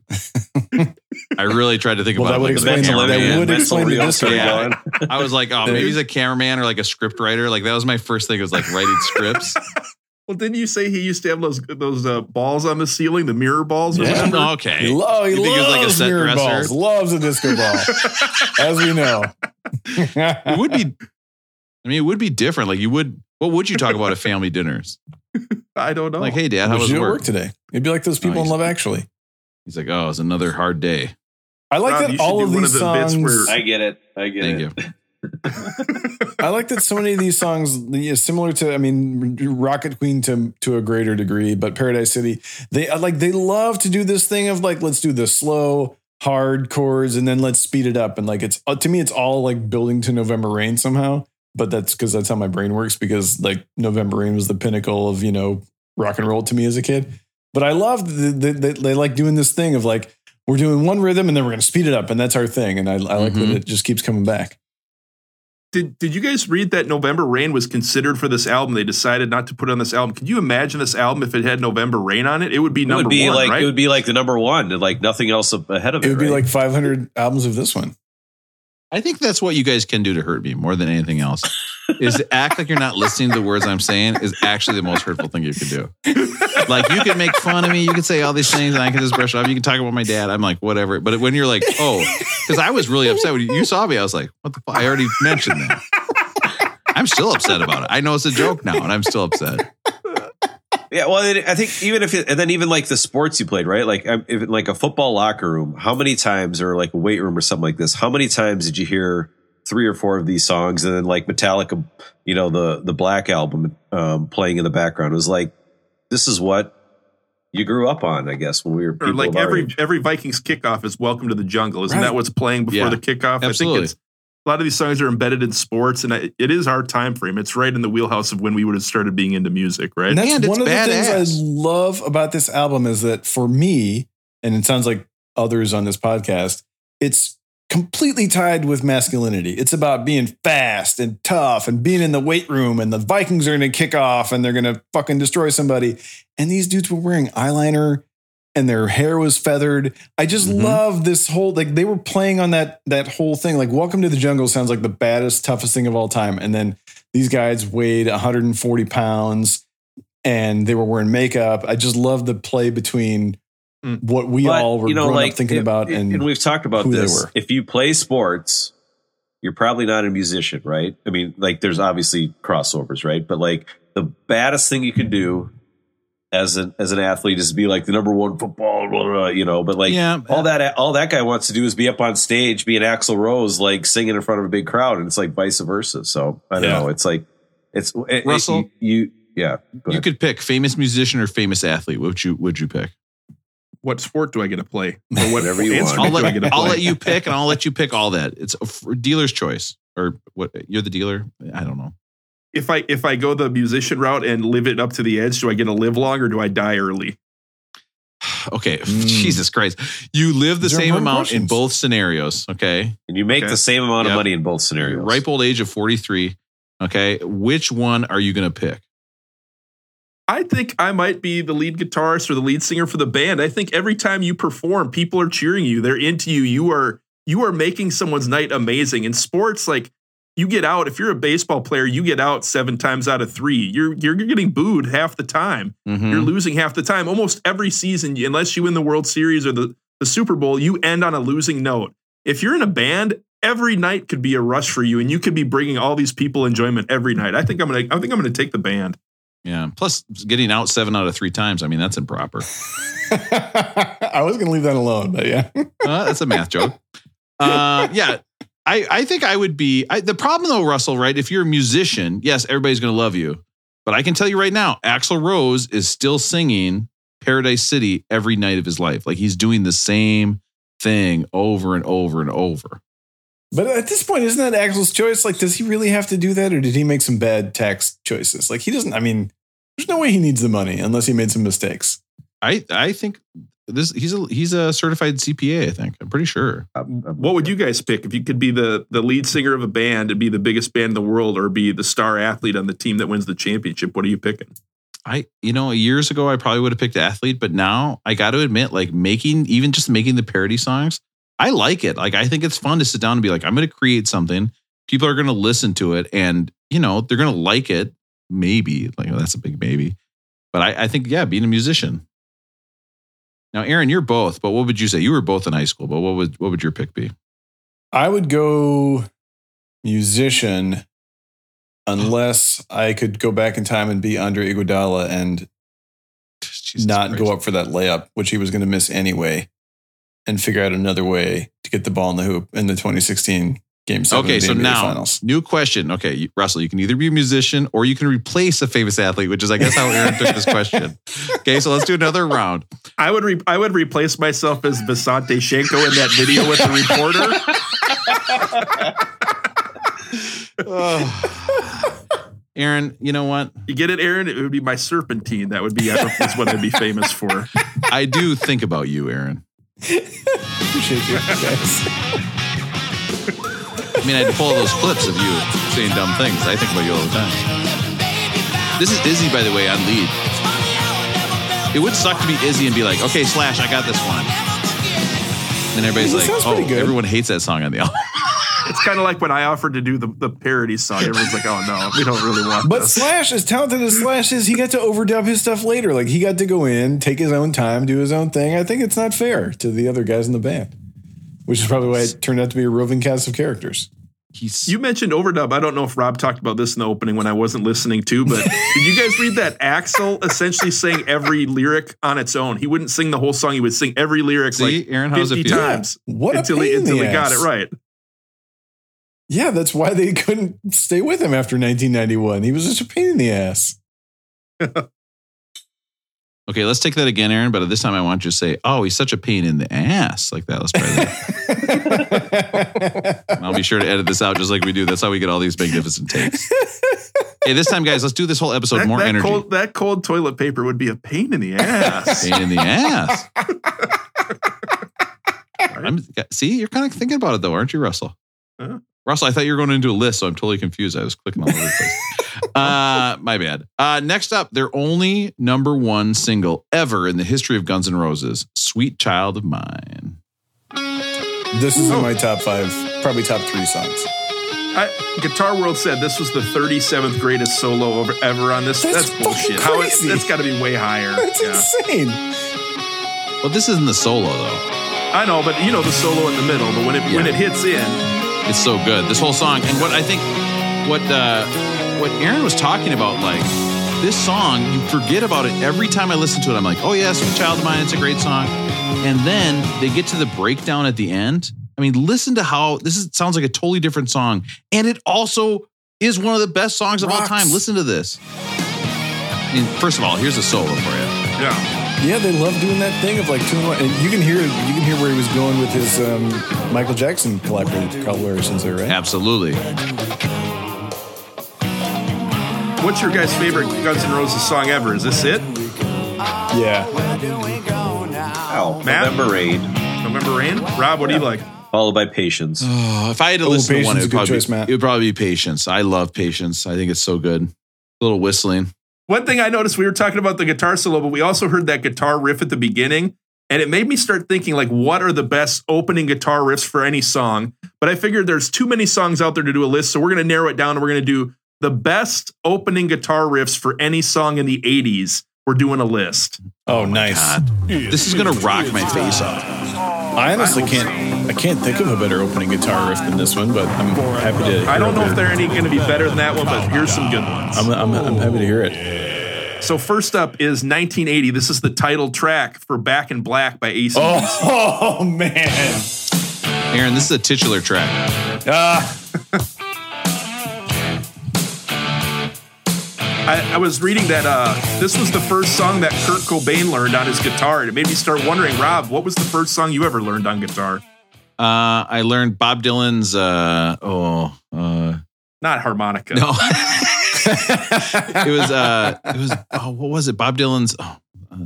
I really tried to think
Well,
about.
that would
like,
explain-
the
that would explain the
Yeah. I was like, oh, maybe he's a cameraman or like a script writer. Like that was my first thing. It was like writing scripts.
Well, didn't you say he used to have those those uh, balls on the ceiling, the mirror balls? Or
Yeah.
whatever?
Okay.
He, lo- he
think he like a set
mirror
dresser?
balls. Loves a disco ball, as we know.
It would be. I mean, it would be different. Like you would. What would you talk about at family dinners?
I don't know.
Like, hey, Dad, how
What
was
did you do at
work?
work today? It'd be like those people in Love Actually.
He's like, oh, it's another hard day.
I like
Rob,
that all of these
of the bits
songs.
where-
I get it. I get
Thank
it.
you.
I like that so many of these songs, yeah, similar to, I mean, Rocket Queen to to a greater degree, but Paradise City, they uh, like they love to do this thing of like let's do the slow hard chords and then let's speed it up and like it's uh, to me it's all like building to November Rain somehow, but that's because that's how my brain works because like November Rain was the pinnacle of you know rock and roll to me as a kid. But I love that the, the, they like doing this thing of like we're doing one rhythm and then we're going to speed it up and that's our thing. And I, I like
Mhm.
that it just keeps coming back.
Did Did you guys read that November Rain was considered for this album? They decided not to put it on this album. Can you imagine this album if it had November Rain on it? It would be
It
number
would be
one,
like
right?
it would be like the number one, and like nothing else ahead of it.
It would be
right?
like 500 albums of this one.
I think that's what you guys can do to hurt me more than anything else. is act like you're not listening to the words I'm saying is actually the most hurtful thing you can do. Like you can make fun of me, you can say all these things, and I can just brush it off. You can talk about my dad. I'm like, whatever. But when you're like, oh, because I was really upset when you, you saw me, I was like, what the fuck? I already mentioned that. I'm still upset about it. I know it's a joke now, and I'm still upset.
Yeah, well, I think even if it, and then even like the sports you played, right? Like um, if like a football locker room, how many times or like a weight room or something like this? How many times did you hear three or four of these songs and then like Metallica, you know, the the Black album um, playing in the background? It was like this is what you grew up on, I guess, when we were
or like every
age.
every Vikings kickoff is "Welcome to the Jungle." Isn't
Right.
that what's playing before
Yeah.
the kickoff?
Absolutely.
I think it's a lot of these songs are embedded in sports, and I, it is our time frame. It's right in the wheelhouse of when we would have started being into music, right?
And that's
And it's
one of the things I love about this album is that for me, and it sounds like others on this podcast, it's completely tied with masculinity. It's about being fast and tough and being in the weight room and the Vikings are going to kick off and they're going to fucking destroy somebody. And these dudes were wearing eyeliner and their hair was feathered. I just
Mhm.
love this whole like they were playing on that that whole thing. Like Welcome to the Jungle sounds like the baddest, toughest thing of all time. And then these guys weighed 140 pounds and they were wearing makeup. I just love the play between
Mm.
what we
But,
all were growing up thinking
if-
about
and,
and,
we've talked about this. If you play sports, you're probably not a musician, right? I mean, like there's obviously crossovers, right? But like the baddest thing you can do as an as an athlete is to be like the number one football, blah, blah, blah, you know. But like
Yeah.
all that all that guy wants to do is be up on stage, be an Axl Rose, like singing in front of a big crowd, and it's like vice versa. So I don't
Yeah.
know. It's like it's it-
Russell?
you, you yeah.
You could pick famous musician or famous athlete. What would you would you pick?
what sport do I get to play? Or
Whatever you want.
I'll
do get
let, I'll let you pick, and I'll let you pick all that. It's a f- dealer's choice, or what? You're the dealer. I don't know.
If I if I go the musician route and live it up to the edge, do I get to live long or do I die early?
Okay,
Mm.
Jesus Christ, you live the
These
same
important
amount in both scenarios. Okay,
and you make
Okay.
the same amount of
Yep.
money in both scenarios.
ripe old age of 43. Okay, which one are you going to pick?
I think I might be the lead guitarist or the lead singer for the band. I think every time you perform, people are cheering you. They're into you. You are you are making someone's night amazing. In sports, like you get out. If you're a baseball player, you get out seven times out of three. You're you're getting booed half the time.
Mhm.
You're losing half the time. Almost every season, unless you win the World Series or the, the Super Bowl, you end on a losing note. If you're in a band, every night could be a rush for you, and you could be bringing all these people enjoyment every night. I think I'm gonna I think I'm gonna take the band.
Yeah. Plus, getting out seven out of three times. I mean, that's improper.
I was going to leave that alone, but yeah.
Uh, that's a math joke. Uh, yeah. I, I think I would be I, the problem though, Russell, right? If you're a musician, yes, everybody's going to love you. But I can tell you right now, Axl Rose is still singing Paradise City every night of his life. Like he's doing the same thing over and over and over.
But at this point, isn't that Axl's choice? Like, does he really have to do that, or did he make some bad tax choices? Like, he doesn't. I mean, there's no way he needs the money unless he made some mistakes.
I I think this he's a he's a certified CPA. I think I'm pretty sure.
Uh, I'm- I'm- uh,
What would you guys pick if you could be the the lead singer of a band and be the biggest band in the world, or be the star athlete on the team that wins the championship? What are you picking?
I you know years ago I probably would have picked athlete, but now I got to admit, like making even just making the parody songs, I like it. Like I think it's fun to sit down and be like, I'm going to create something. People are going to listen to it, and you know they're going to like it. Maybe like oh, that's a big maybe, but I, I think yeah, being a musician. Now, Aaron, you're both, but what would you say? You were both in high school, but what would what would your pick be?
I would go musician unless I could go back in time and be Andre Iguodala and
Jesus
not
Christ.
go up for that layup, which he was going to miss anyway, and figure out another way to get the ball in the hoop in the 2016 game seven
Okay,
of the
so
NBA
now
finals.
new question. Okay, Russell, you can either be a musician or you can replace a famous athlete, which is I guess how Aaron took this question. Okay, so let's do another round.
I would re- I would replace myself as Vasante Shenko in that video with the reporter.
Aaron, you know what?
You get it, Aaron? It would be my serpentine. That would be that's what I'd be famous for.
I do think about you, Aaron.
Appreciate you guys.
I mean, I had to pull those clips of you saying dumb things. I think about you all the time. This is Izzy, by the way, on lead. It would suck to be Izzy and be like, okay, Slash, I got this one. And everybody's like,
sounds
oh,
pretty good.
everyone hates that song on the album.
It's kind of like when I offered to do the, the parody song. Everyone's like, oh no, we don't really want
But
this.
Slash, as talented as Slash is, he got to overdub his stuff later. Like he got to go in, take his own time, do his own thing. I think it's not fair to the other guys in the band, which is probably why it turned out to be a roving cast of characters.
He's
You mentioned overdub. I don't know if Rob talked about this in the opening when I wasn't listening to, but did you guys read that Axl essentially sang every lyric on its own? He wouldn't sing the whole song. He would sing every lyric
See,
like
Aaron, how does it
50
feel?
times
What
until he, until he got it right.
Yeah, that's why they couldn't stay with him after 1991. He was just a pain in the ass.
okay. Let's take that again, Aaron. But this time, I want you to say, "Oh, he's such a pain in the ass," like that. Let's try that. I'll be sure to edit this out, just like we do. That's how we get all these magnificent takes. hey, this time, guys, let's do this whole episode
That,
more
that
energy.
cold, that cold toilet paper would be a pain in the ass.
pain in the ass. I'm, see, you're kind of thinking about it though, aren't you, Russell?
Huh?
Russell, I thought you were going into a list, so I'm totally confused. I was clicking all over the place. Uh, my bad. Uh, next up, their only number one single ever in the history of Guns N' Roses, "Sweet Child of Mine."
This is in my top five, probably top three songs.
I, Guitar World said this was the 37th greatest solo over, ever on this.
That's
That's, bullshit.
fucking
How it,
crazy.
that's got to be way higher.
That's
Yeah.
insane.
Well, this isn't the solo though.
I know, but you know the solo in the middle. But when it when it hits in,
It's so good. This whole song, and what I think, what uh, what Aaron was talking about, like this song, you forget about it every time I listen to it. I'm like, oh yeah, Sweet Child of Mine, it's a great song. And then they get to the breakdown at the end. I mean, listen to how this is, sounds like a totally different song, and it also is one of the best songs of all time. Listen to this. I mean, first of all, here's a solo for you.
yeah.
Yeah, they love doing that thing of like two and one. And you can hear you can hear where he was going with his um, Michael Jackson collaborations there, right?
Absolutely.
What's your guys' favorite Guns N' Roses song ever? Is this it?
Yeah.
Oh,
Matt?
November Rain,
November Rain? Rob, what do you like?
followed by Patience.
Oh, if I had to
Oh,
listen to one,
Patience
it
is
would, probably,
choice, Matt.
it would probably be Patience. I love Patience. I think it's so good. A little whistling.
One thing I noticed, we were talking about the guitar solo, but we also heard that guitar riff at the beginning. And it made me start thinking, like, what are the best opening guitar riffs for any song? But I figured there's too many songs out there to do a list. So we're going to narrow it down and we're going to do the best opening guitar riffs for any song in the 80s. We're doing a list.
Oh, nice.
God. This is gonna rock my face off.
I honestly can't. I can't think of a better opening guitar riff than this one, but I'm happy to.
I don't know if
hear
they're any going to be better than that one, but here's some good ones.
I'm, I'm, I'm happy to hear it.
So first up is 1980. This is the title track for Back in Black by AC.
Oh, oh man.
Aaron, this is a titular track.
Ah,
I, I was reading that uh, this was the first song that Kurt Cobain learned on his guitar. And it made me start wondering, Rob, what was the first song you ever learned on guitar?
Uh, I learned Bob Dylan's. Uh, oh, uh,
Not harmonica.
no, it was. Uh, it was. Oh, what was it? Bob Dylan's. Oh, uh,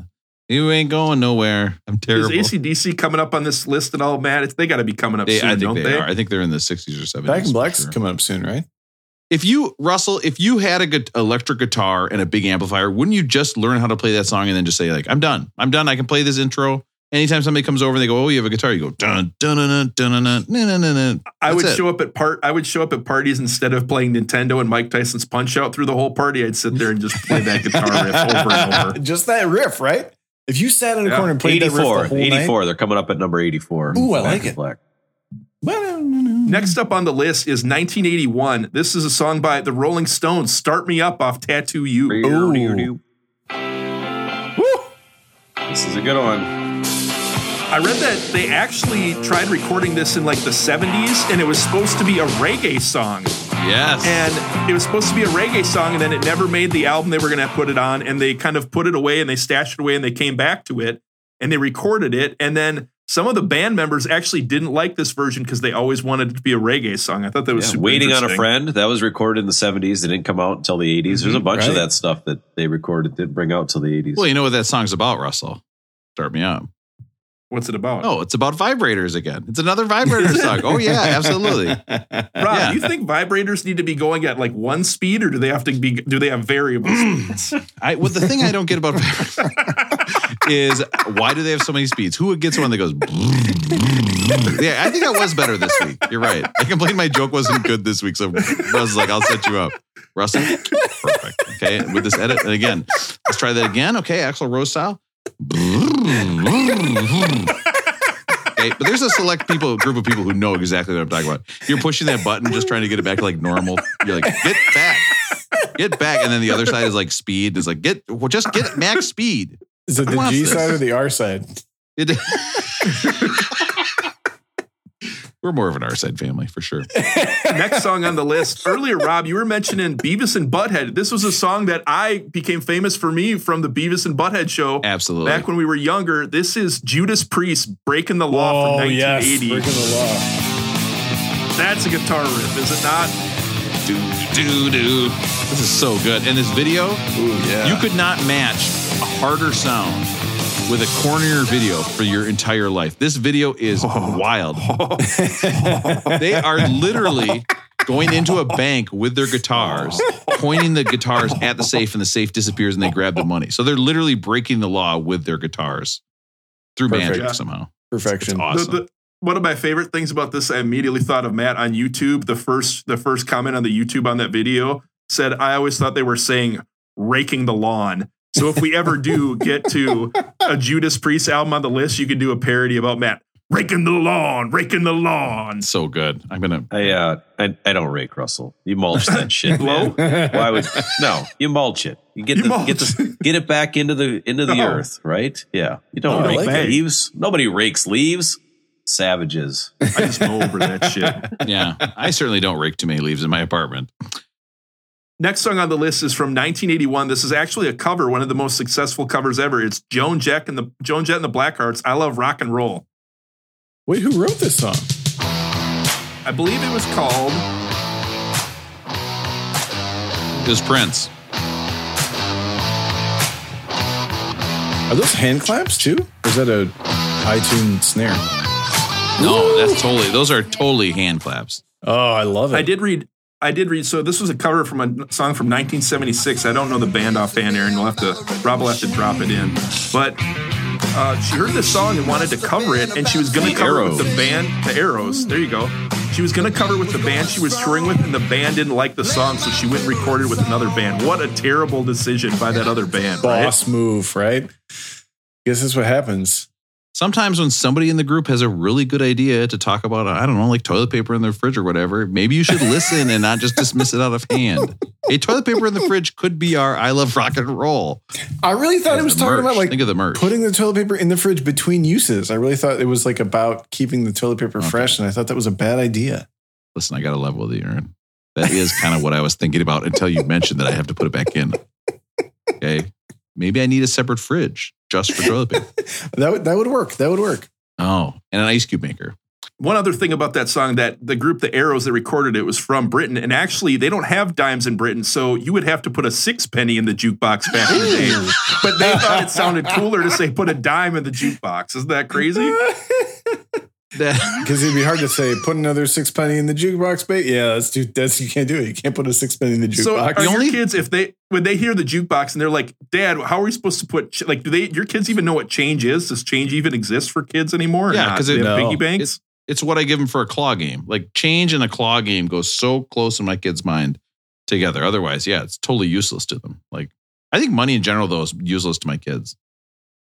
you ain't going nowhere. I'm terrible.
Is
terrible.
ACDC coming up on this list at all, Matt? It's, they got to be coming up
They-
soon,
I think
don't
they,
they?
are. I think they're in the 60s or 70s.
Back in Black's
sure.
coming up soon, right?
if you Russell, if you had a good electric guitar and a big amplifier, wouldn't you just learn how to play that song and then just say like, "I'm done. I'm done. I can play this intro." Anytime somebody comes over and they go, "Oh, you have a guitar," you go, "Dun dun dun dun dun dun dun dun." dun.
I would
it.
show up at part. I would show up at parties instead of playing Nintendo and Mike Tyson's Punch Out through the whole party. I'd sit there and just play that guitar riff over and over.
Just that riff, right? If you sat in a
yeah.
corner and played 84, that riff the whole
84, night, they're coming up at number eighty-four.
Ooh, I like it.
Black.
Next up on the list is 1981. This is a song by the Rolling Stones, "Start Me Up" off "Tattoo You."
Ooh.
This is a good one.
I read that they actually tried recording this in like the 70s, and it was supposed to be a reggae song.
Yes.
And it was supposed to be a reggae song, and then it never made the album they were going to put it on. And they kind of put it away and they stashed it away and they came back to it and they recorded it. And then some of the band members actually didn't like this version because they always wanted it to be a reggae song. I thought that was
Yeah,
super
Waiting on a. Friend that was recorded in the 70s. It didn't come out until the 80s. There's a mm-hmm, bunch
right.
of that stuff that they recorded didn't bring out till the 80s.
Well, you know what that song's about, Russell. Start me up.
What's it about?
Oh, it's about vibrators again. It's another vibrator song. Oh yeah, absolutely.
Rob,
yeah.
you think vibrators need to be going at like one speed, or do they have to be? Do they have variable speeds?
I well, the thing I don't get about is why do they have so many speeds? Who gets one that goes? yeah, I think that was better this week. You're right. I complained my joke wasn't good this week, so Russ was like, "I'll set you up." Russell, perfect. Okay, with this edit, and again, let's try that again. Okay, Axl Rose style. Okay, but there's a select people group of people who know exactly what I'm talking about. You're pushing that button, just trying to get it back to like normal. You're like, get back, get back, and then the other side is like speed. Is like get, well, just get max speed.
Is it the G
this?
side or the R side?
It, we're more of an R side family for sure.
Next song on the list. Earlier, Rob, you were mentioning Beavis and Butthead. This was a song that I became famous for me from the Beavis and Butthead show
Absolutely.
back when we were younger. This is Judas Priest breaking the law
Oh
from
yes,
1980.
breaking the law.
That's a guitar riff, is it not?
Do do do. This is so good. And this video,
Ooh yeah.
you could not match a harder sound with a cornier video for your entire life. This video is wild. they are literally going into a bank with their guitars, pointing the guitars at the safe, and the safe disappears and they grab the money. So they're literally breaking the law with their guitars through
Perfect.
magic
Yeah.
somehow.
perfection.
It's awesome.
The- the- one of my favorite things about this, I immediately thought of Matt on YouTube. The first, the first comment on the YouTube on that video said, "I always thought they were saying raking the lawn." So if we ever do get to a Judas Priest album on the list, you can do a parody about Matt raking the lawn, raking the lawn.
so good. I'm gonna.
I, uh, I, I don't rake Russell. You mulch that shit.
Hello?
Why would no? You mulch it. You get
You
the
mulch.
get the get it back into the into the
No.
earth, right? Yeah. You don't
Oh, I
rake
like
leaves. Nobody rakes leaves. Savages.
I just go over that shit.
Yeah, I certainly don't rake too many leaves in my apartment.
Next song on the list is from 1981. This is actually a cover, one of the most successful covers ever. It's Joan Jett and the Joan Jett and the Blackhearts. I love rock and roll.
Wait, who wrote this song?
I believe it was called.
It was Prince.
Are those hand claps too? Or is that a high tune snare?
No, that's totally. Those are totally hand claps.
Oh, I love it.
I did read. I did read. So this was a cover from a song from 1976. I don't know the band offhand, Aaron. You'll have to. Rob will have to drop it in. But uh, she heard this song and wanted to cover it, and she was going to cover it with the band. The Arrows. There you go. She was going to cover with the band she was touring with, and the band didn't like the song, so she went and recorded with another band. What a terrible decision by that other band. right?
Boss move, right? Guess that's what happens.
Sometimes when somebody in the group has a really good idea to talk about, I don't know, like toilet paper in the fridge or whatever, maybe you should listen and not just dismiss it out of hand. A toilet paper in the fridge could be our I love rock and roll.
I really thought it was talking
merch.
about like
think of the merch.
putting the toilet paper in the fridge between uses. I really thought it was like about keeping the toilet paper
Okay.
fresh, and I thought that was a bad idea.
Listen, I got to level with you, Aaron. That is kind of what I was thinking about until you mentioned that I have to put it back in. Okay. Maybe I need a separate fridge just for toilet paper.
That would that would work. That would work.
Oh, and an ice cube maker.
One other thing about that song that the group, the Arrows that recorded it, was from Britain, and actually they don't have dimes in Britain, so you would have to put a sixpenny in the jukebox back in the day. But they thought it sounded cooler to say put a dime in the jukebox. Isn't that crazy?
That-
Because it'd be hard to say put another six penny in the jukebox, bait. Yeah, that's too. That's you can't do it. You can't put a six penny in the jukebox.
So are
jukebox.
your
only-
kids if they when they hear the jukebox and they're like, "Dad, how are we supposed to put ch-? like do they your kids even know what change is? Does change even exist for kids anymore?
Yeah,
because they
it-
have
no.
piggy banks.
it's what I give them for a claw game. Like change and a claw game goes so close in my kid's mind together. Otherwise, yeah, it's totally useless to them. Like I think money in general though is useless to my kids.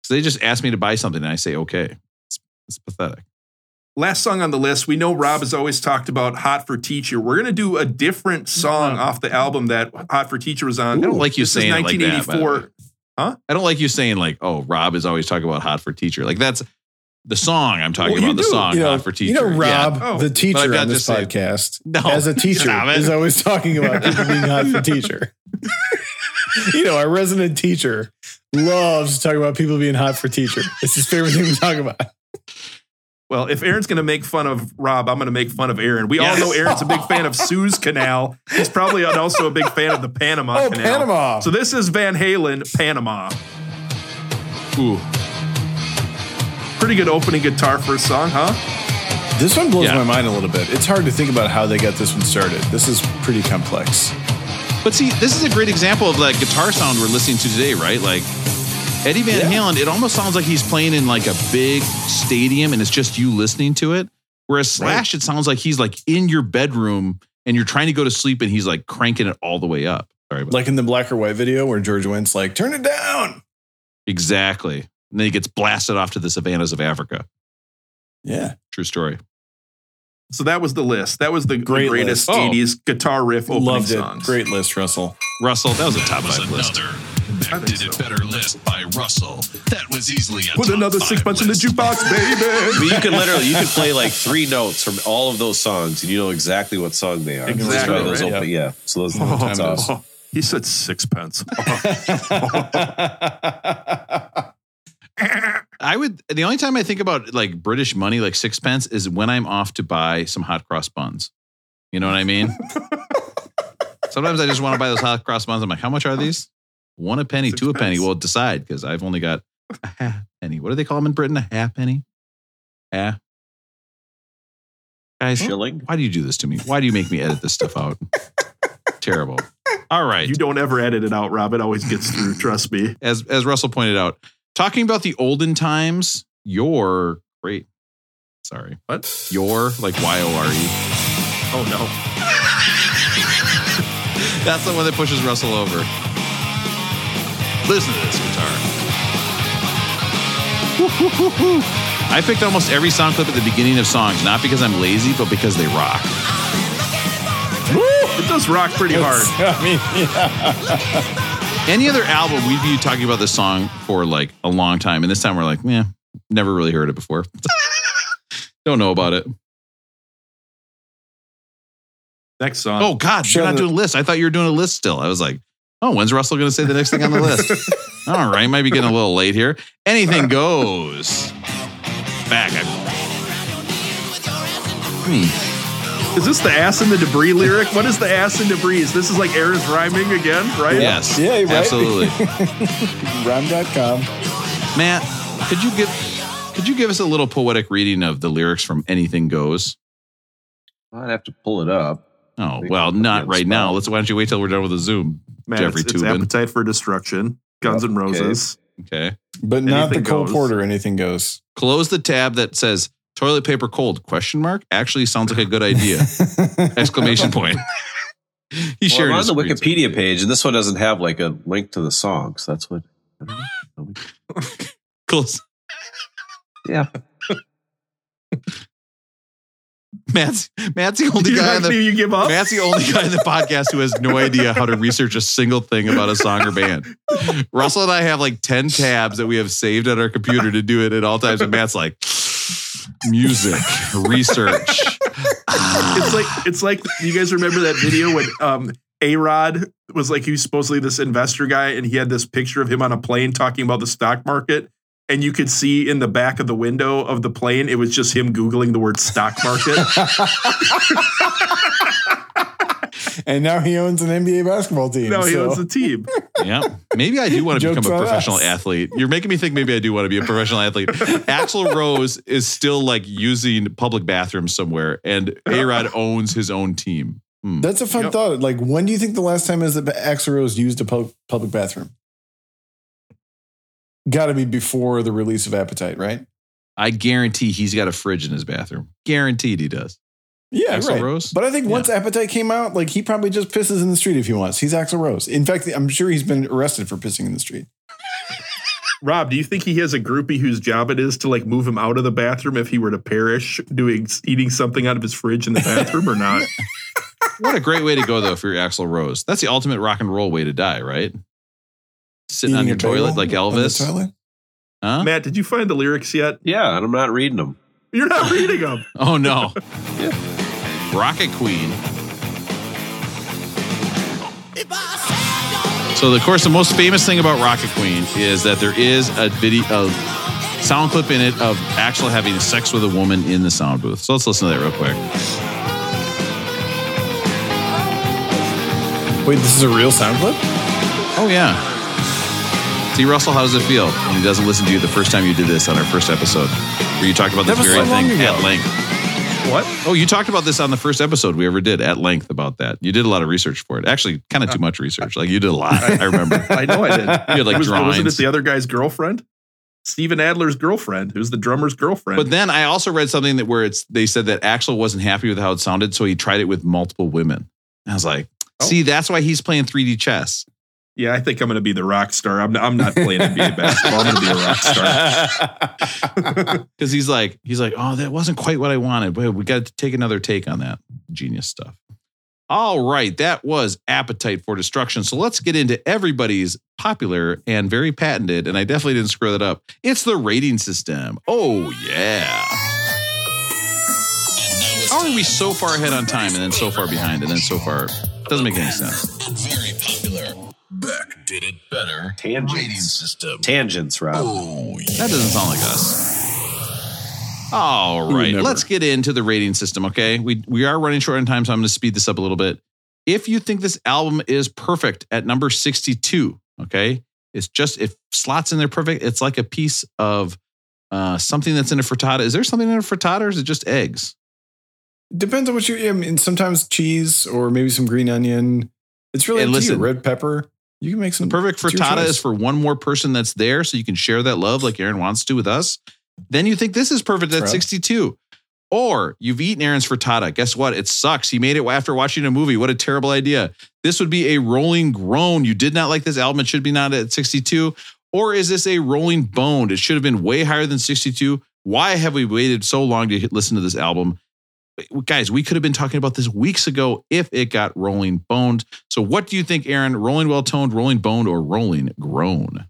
So they just ask me to buy something and I say okay. It's, it's pathetic.
Last song on the list. We know Rob has always talked about "Hot for Teacher." We're gonna do a different song off the album that "Hot for Teacher" was on.
I don't like you
This
saying
is
it like that, by the
1984.
way. I don't like you saying like, oh, Rob is always talking about hot for teacher. Like that's the song I'm talking
Well, you
about. The
do.
song
you know,
hot for teacher.
you know,
Yeah.
Rob,
Oh,
the teacher on this
say-
podcast,
No,
as a teacher,
stop it.
is always talking about people being hot for teacher. you know, our resident teacher loves to talk about people being hot for teacher. It's his favorite thing to talk about.
Well, if Aaron's going to make fun of Rob, I'm going to make fun of Aaron. We
Yes.
all know Aaron's a big fan of Suez Canal. He's probably also a big fan of the Panama
Oh,
Canal.
Panama.
So this is Van Halen, Panama.
Ooh.
Pretty good opening guitar for a song, huh?
This one blows
Yeah.
my mind a little bit. It's hard to think about how they got this one started. This is pretty complex.
But see, this is a great example of that guitar sound we're listening to today, right? Like Eddie Van
Yeah.
Halen, it almost sounds like he's playing in like a big stadium and it's just you listening to it. Whereas Slash, it sounds like he's like in your bedroom and you're trying to go to sleep and he's like cranking it all the way up. Sorry about
Like in the black or white video where George Wendt like, turn it down.
Exactly. And then he gets blasted off to the savannas of Africa.
Yeah.
True story.
So that was the list. That was the
Great
greatest
list. Oh.
guitar riff opening
Loved it.
songs.
Great list, Russell.
Russell, that was a top
was
five list.
Another That did it better list by Russell. That was easily a
Put
top
another
five
six bucks in the
list.
jukebox,
But
baby.
you could literally you could play like three notes from all of those songs, and you know exactly what song they are.
Exactly,
That's those
right?
open- yeah. So those
Oh,
that's awesome.
he said sixpence.
I would. The only time I think about like British money, like sixpence, is when I'm off to buy some hot cross buns. You know what I mean? Sometimes I just want to buy those hot cross buns. I'm like, how much are these? One a penny, two a penny. Well, decide because I've only got a half penny. What do they call them in Britain? A half penny? Half. Guys,
Shilling.
why do you do this to me? Why do you make me edit this stuff out? Terrible. All right.
You don't ever edit it out, Rob. It always gets through. Trust me.
as as Russell pointed out, talking about the olden times, your great. Sorry,
What?
your like Y O R E.
Oh no.
That's the one that pushes Russell over. Listen to this guitar. I picked almost every sound clip at the beginning of songs, not because I'm lazy, but because they rock.
It does rock pretty hard.
I mean, yeah.
Any other album, we'd be talking about this song for like a long time, and this time we're like, yeah, never really heard it before. Don't know about it.
Next song.
Oh God, you're not doing a list. I thought you were doing a list still. I was like, oh, when's Russell going to say the next thing on the list? All right, might be getting a little late here. Anything goes. Back. Hmm.
Is this the ass in the debris lyric? What is the ass and debris? Is This is like Aaron's rhyming again, right?
Yes.
Yeah, you're right.
absolutely.
Rhyme.com.
Matt, could you give could you give us a little poetic reading of the lyrics from Anything Goes?
I'd have to pull it up.
Oh well, not
you on
right now. Let's. Why don't you wait till we're done with the Zoom,
Man,
Jeffrey
it's, it's
Toobin?
Appetite for Destruction, Guns
Yep,
N'
okay.
Roses.
Okay.
But not the
Anything
Cole
goes.
Porter. Anything goes.
Close the tab that says toilet paper cold question mark. Actually, sounds like a good idea. Exclamation point. He's
Well,
sharing
I'm on
his
the
screen.
Wikipedia page, and this one doesn't have like a link to the song. So that's what. I.
Close.
Yeah.
Matt's Matt's the only
You're
guy on the
you give up?
Matt's the only guy in the podcast who has no idea how to research a single thing about a song or band. Russell and I have like 10 tabs that we have saved on our computer to do it at all times. And Matt's like, music, research.
it's like it's like you guys remember that video when um A Rod was like he was supposedly this investor guy and he had this picture of him on a plane talking about the stock market. And you could see in the back of the window of the plane, it was just him Googling the word stock market.
And now he owns an NBA basketball team.
no, he owns a team.
Yeah. Maybe I do want to
Joke's
become a professional
us.
athlete. You're making me think maybe I do want to be a professional athlete. Axl Rose is still like using public bathrooms somewhere, and A Rod owns his own team. Hmm.
That's a fun
Yep.
thought. Like, when do you think the last time is that Axl Rose used a pub- public bathroom? Got to be before the release of Appetite, right?
I guarantee he's got a fridge in his bathroom. Guaranteed he does.
Yeah,
Axl
right.
Rose?
But I think once Appetite came out, like he probably just pisses in the street if he wants. He's Axl Rose. In fact, I'm sure he's been arrested for pissing in the street.
Rob, do you think he has a groupie whose job it is to like move him out of the bathroom if he were to perish doing eating something out of his fridge in the bathroom or not?
What a great way to go, though, for your Axl Rose. That's the ultimate rock and roll way to die, right? Sitting on your toilet like Elvis.
toilet?
Huh?
Matt, did you find the lyrics yet?
Yeah, and I'm not reading them.
You're not reading them.
Oh, no. Rocket Queen. So, of course, the most famous thing about Rocket Queen is that there is a video, a sound clip in it of actually having sex with a woman in the sound booth. So let's listen to that real quick.
Wait, this is a real sound clip?
Oh yeah. See, Russell, how does it feel when he doesn't listen to you the first time you did this on our first episode, where you talked about this very
so
thing at length?
What?
Oh, you talked about this on the first episode we ever did at length about that. You did a lot of research for it. Actually, kind of too much research. Like you did a lot. I remember.
I know I did.
You had like
was, wasn't it the other guy's girlfriend? Steven Adler's girlfriend, who's the drummer's girlfriend.
But then I also read something that where it's they said that Axl wasn't happy with how it sounded, so he tried it with multiple women. And I was like,
Oh.
see, that's why he's playing 3D chess.
Yeah, I think I'm going to be the rock star. I'm not, I'm not playing NBA basketball. I'm going to be a rock star.
Because he's like, he's like, oh, that wasn't quite what I wanted. But we got to take another take on that. Genius stuff. All right, that was Appetite for Destruction. So let's get into everybody's popular and very patented, and I definitely didn't screw that up. It's the rating system. Oh yeah. How are we so far ahead on time and then so far behind and then so far? Doesn't make any sense.
Very popular. Beck did it better.
Tangents.
Rating system.
Tangents, Rob.
Oh, yeah.
That doesn't sound like us. All right, would
never.
let's get into the rating system. Okay, we we are running short on time, so I'm going to speed this up a little bit. If you think this album is perfect at number 62, okay, it's just it slots in there perfect. It's like a piece of uh, something that's in a frittata. Is there something in a frittata, or is it just eggs?
Depends on what you. I mean, sometimes cheese or maybe some green onion. It's really
Hey,
up to
listen.
you. Red pepper. You can make some
Perfect frittata is for one more person that's there, so you can share that love like Aaron wants to with us. Then you think this is perfect at 62. Or you've eaten Aaron's frittata. Guess what? It sucks. He made it after watching a movie. What a terrible idea. This would be a rolling groan. You did not like this album. It should be not at 62. Or is this a rolling bone? It should have been way higher than 62. Why have we waited so long to listen to this album? Guys, we could have been talking about this weeks ago if it got rolling boned. So, what do you think, Aaron? Rolling well toned, rolling boned, or rolling groan?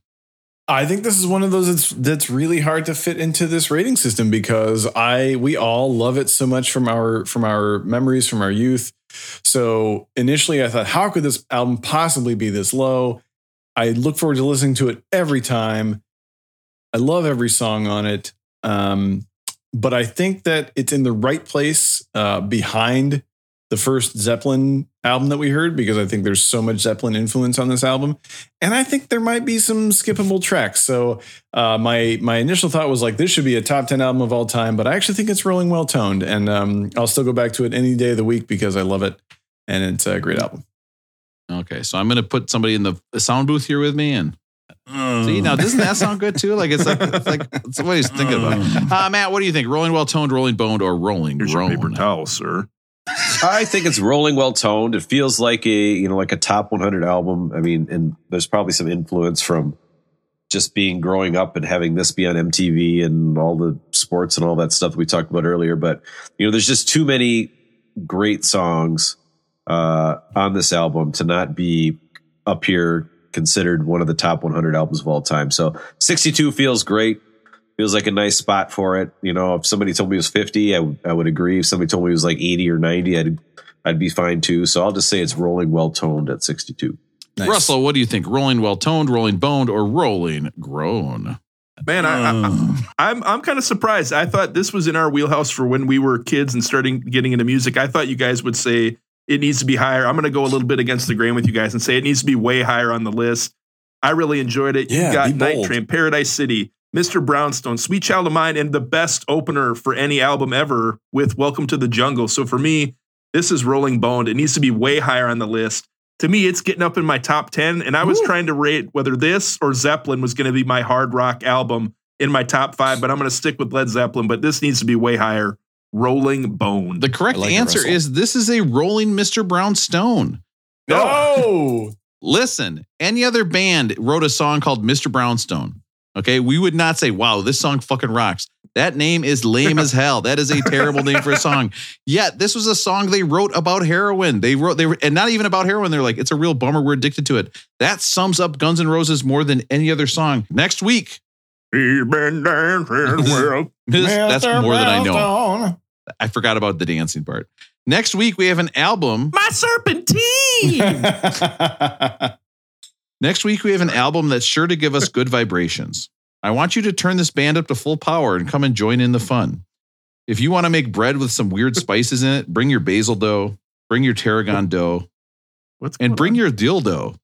I think this is one of those that's that's really hard to fit into this rating system because I we all love it so much from our from our memories from our youth. So initially I thought, how could this album possibly be this low? I look forward to listening to it every time. I love every song on it. Um, but I think that it's in the right place uh, behind the first Zeppelin album that we heard because I think there's so much Zeppelin influence on this album and I think there might be some skippable tracks. So uh, my my initial thought was like this should be a top ten album of all time, but I actually think it's rolling well toned, and um, I'll still go back to it any day of the week because I love it, and it's a great album.
Okay, so I'm going to put somebody in the the sound booth here with me, and see now doesn't that sound good too? Like it's like it's like it's what he's thinking about. Uh, Matt, what do you think? Rolling well toned, rolling boned, or rolling
Here's your paper towel, sir.
I think it's rolling well toned. It feels like a you know like a top 100 album. I mean, and there's probably some influence from just being growing up and having this be on MTV and all the sports and all that stuff that we talked about earlier. But you know, there's just too many great songs uh, on this album to not be up here considered one of the top 100 albums of all time. So 62 feels great. Feels like a nice spot for it. You know, if somebody told me it was 50, I, w- I would agree. If somebody told me it was like 80 or 90, I'd, I'd be fine too. So I'll just say it's rolling well toned at 62.
Nice.
Russell, what do you think? Rolling well toned, rolling boned, or rolling grown?
Man, I. I, um. I'm I'm kind of surprised. I thought this was in our wheelhouse for when we were kids and starting getting into music. I thought you guys would say it needs to be higher. I'm going to go a little bit against the grain with you guys and say it needs to be way higher on the list. I really enjoyed it.
Yeah,
you got Night. Train, Paradise City, Mr. Brownstone, Sweet Child of Mine, and the best opener for any album ever with Welcome to the Jungle. So for me, this is Rolling Boned. It needs to be way higher on the list. To me, it's getting up in my top 10. And I was trying to rate whether this or Zeppelin was going to be my hard rock album in my top five, but I'm going to stick with Led Zeppelin. But this needs to be way higher. Rolling bone.
The correct
like
answer
Russell.
is this is a rolling Mr. Brownstone.
No.
Listen, any other band wrote a song called Mr. Brownstone. Okay, we would not say, "Wow, this song fucking rocks." That name is lame as hell. That is a terrible name for a song. Yet this was a song they wrote about heroin. They wrote they were, and not even about heroin. They're like, "It's a real bummer. We're addicted to it." That sums up Guns N' Roses more than any other song. Next week,
He's been dancing well.
that's
Mr.
more than I know. I forgot about the dancing part. Next week we have an album.
My serpentine.
Next week we have an album that's sure to give us good vibrations. I want you to turn this band up to full power and come and join in the fun. If you want to make bread with some weird spices in it, bring your basil dough, bring your tarragon dough,
What's
and bring
on?
your dildo.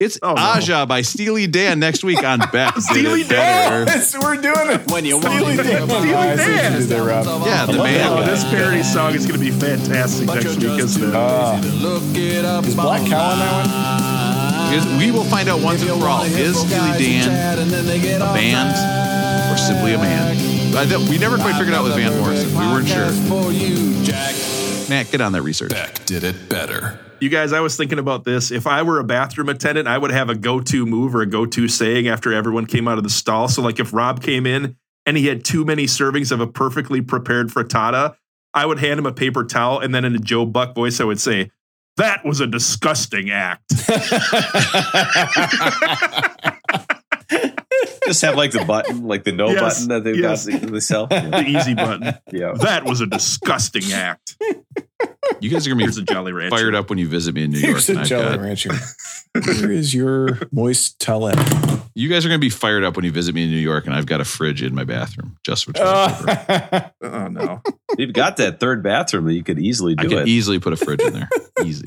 It's
Oh, no.
Aja by Steely Dan next week on Beck. Did
Steely
It Better.
Yes, we're doing it.
When you
Steely
want
Dan.
to
I see what you did there,
Yeah, the
Oh, this parody song is going to be fantastic next week, isn't it?
Uh,
look it up.
is Black Cow on that
Is- We will find out once and for all. Is Steely Dan a band or simply a man? I don't- we never quite figured out with Van Morrison. We weren't sure.
For.
Matt, get on that research.
Beck did it better.
You guys, I was thinking about this. If I were a bathroom attendant, I would have a go-to move or a go-to saying after everyone came out of the stall. So, like, if Rob came in and he had too many servings of a perfectly prepared frittata, I would hand him a paper towel, and then in a Joe Buck voice, I would say, "That was a disgusting act."
Just have like the button, like the no
Yes,
button that they've
yes.
got they sell. Yeah.
the easy button.
yeah.
That was a disgusting act.
You guys are gonna be
Here's
to
a
be
Jolly Rancher.
fired up when you visit me in New? York.
Here's
and
a
I've
Jolly
got-
Rancher. Where is your moist towelette?
you guys are going to be fired up when you visit me in New York, and I've got a fridge in my bathroom just for toilet paper.
Uh,
Oh no!
You've got that third bathroom that you could easily
I
do
can
it.
easily put a fridge in there. Easy.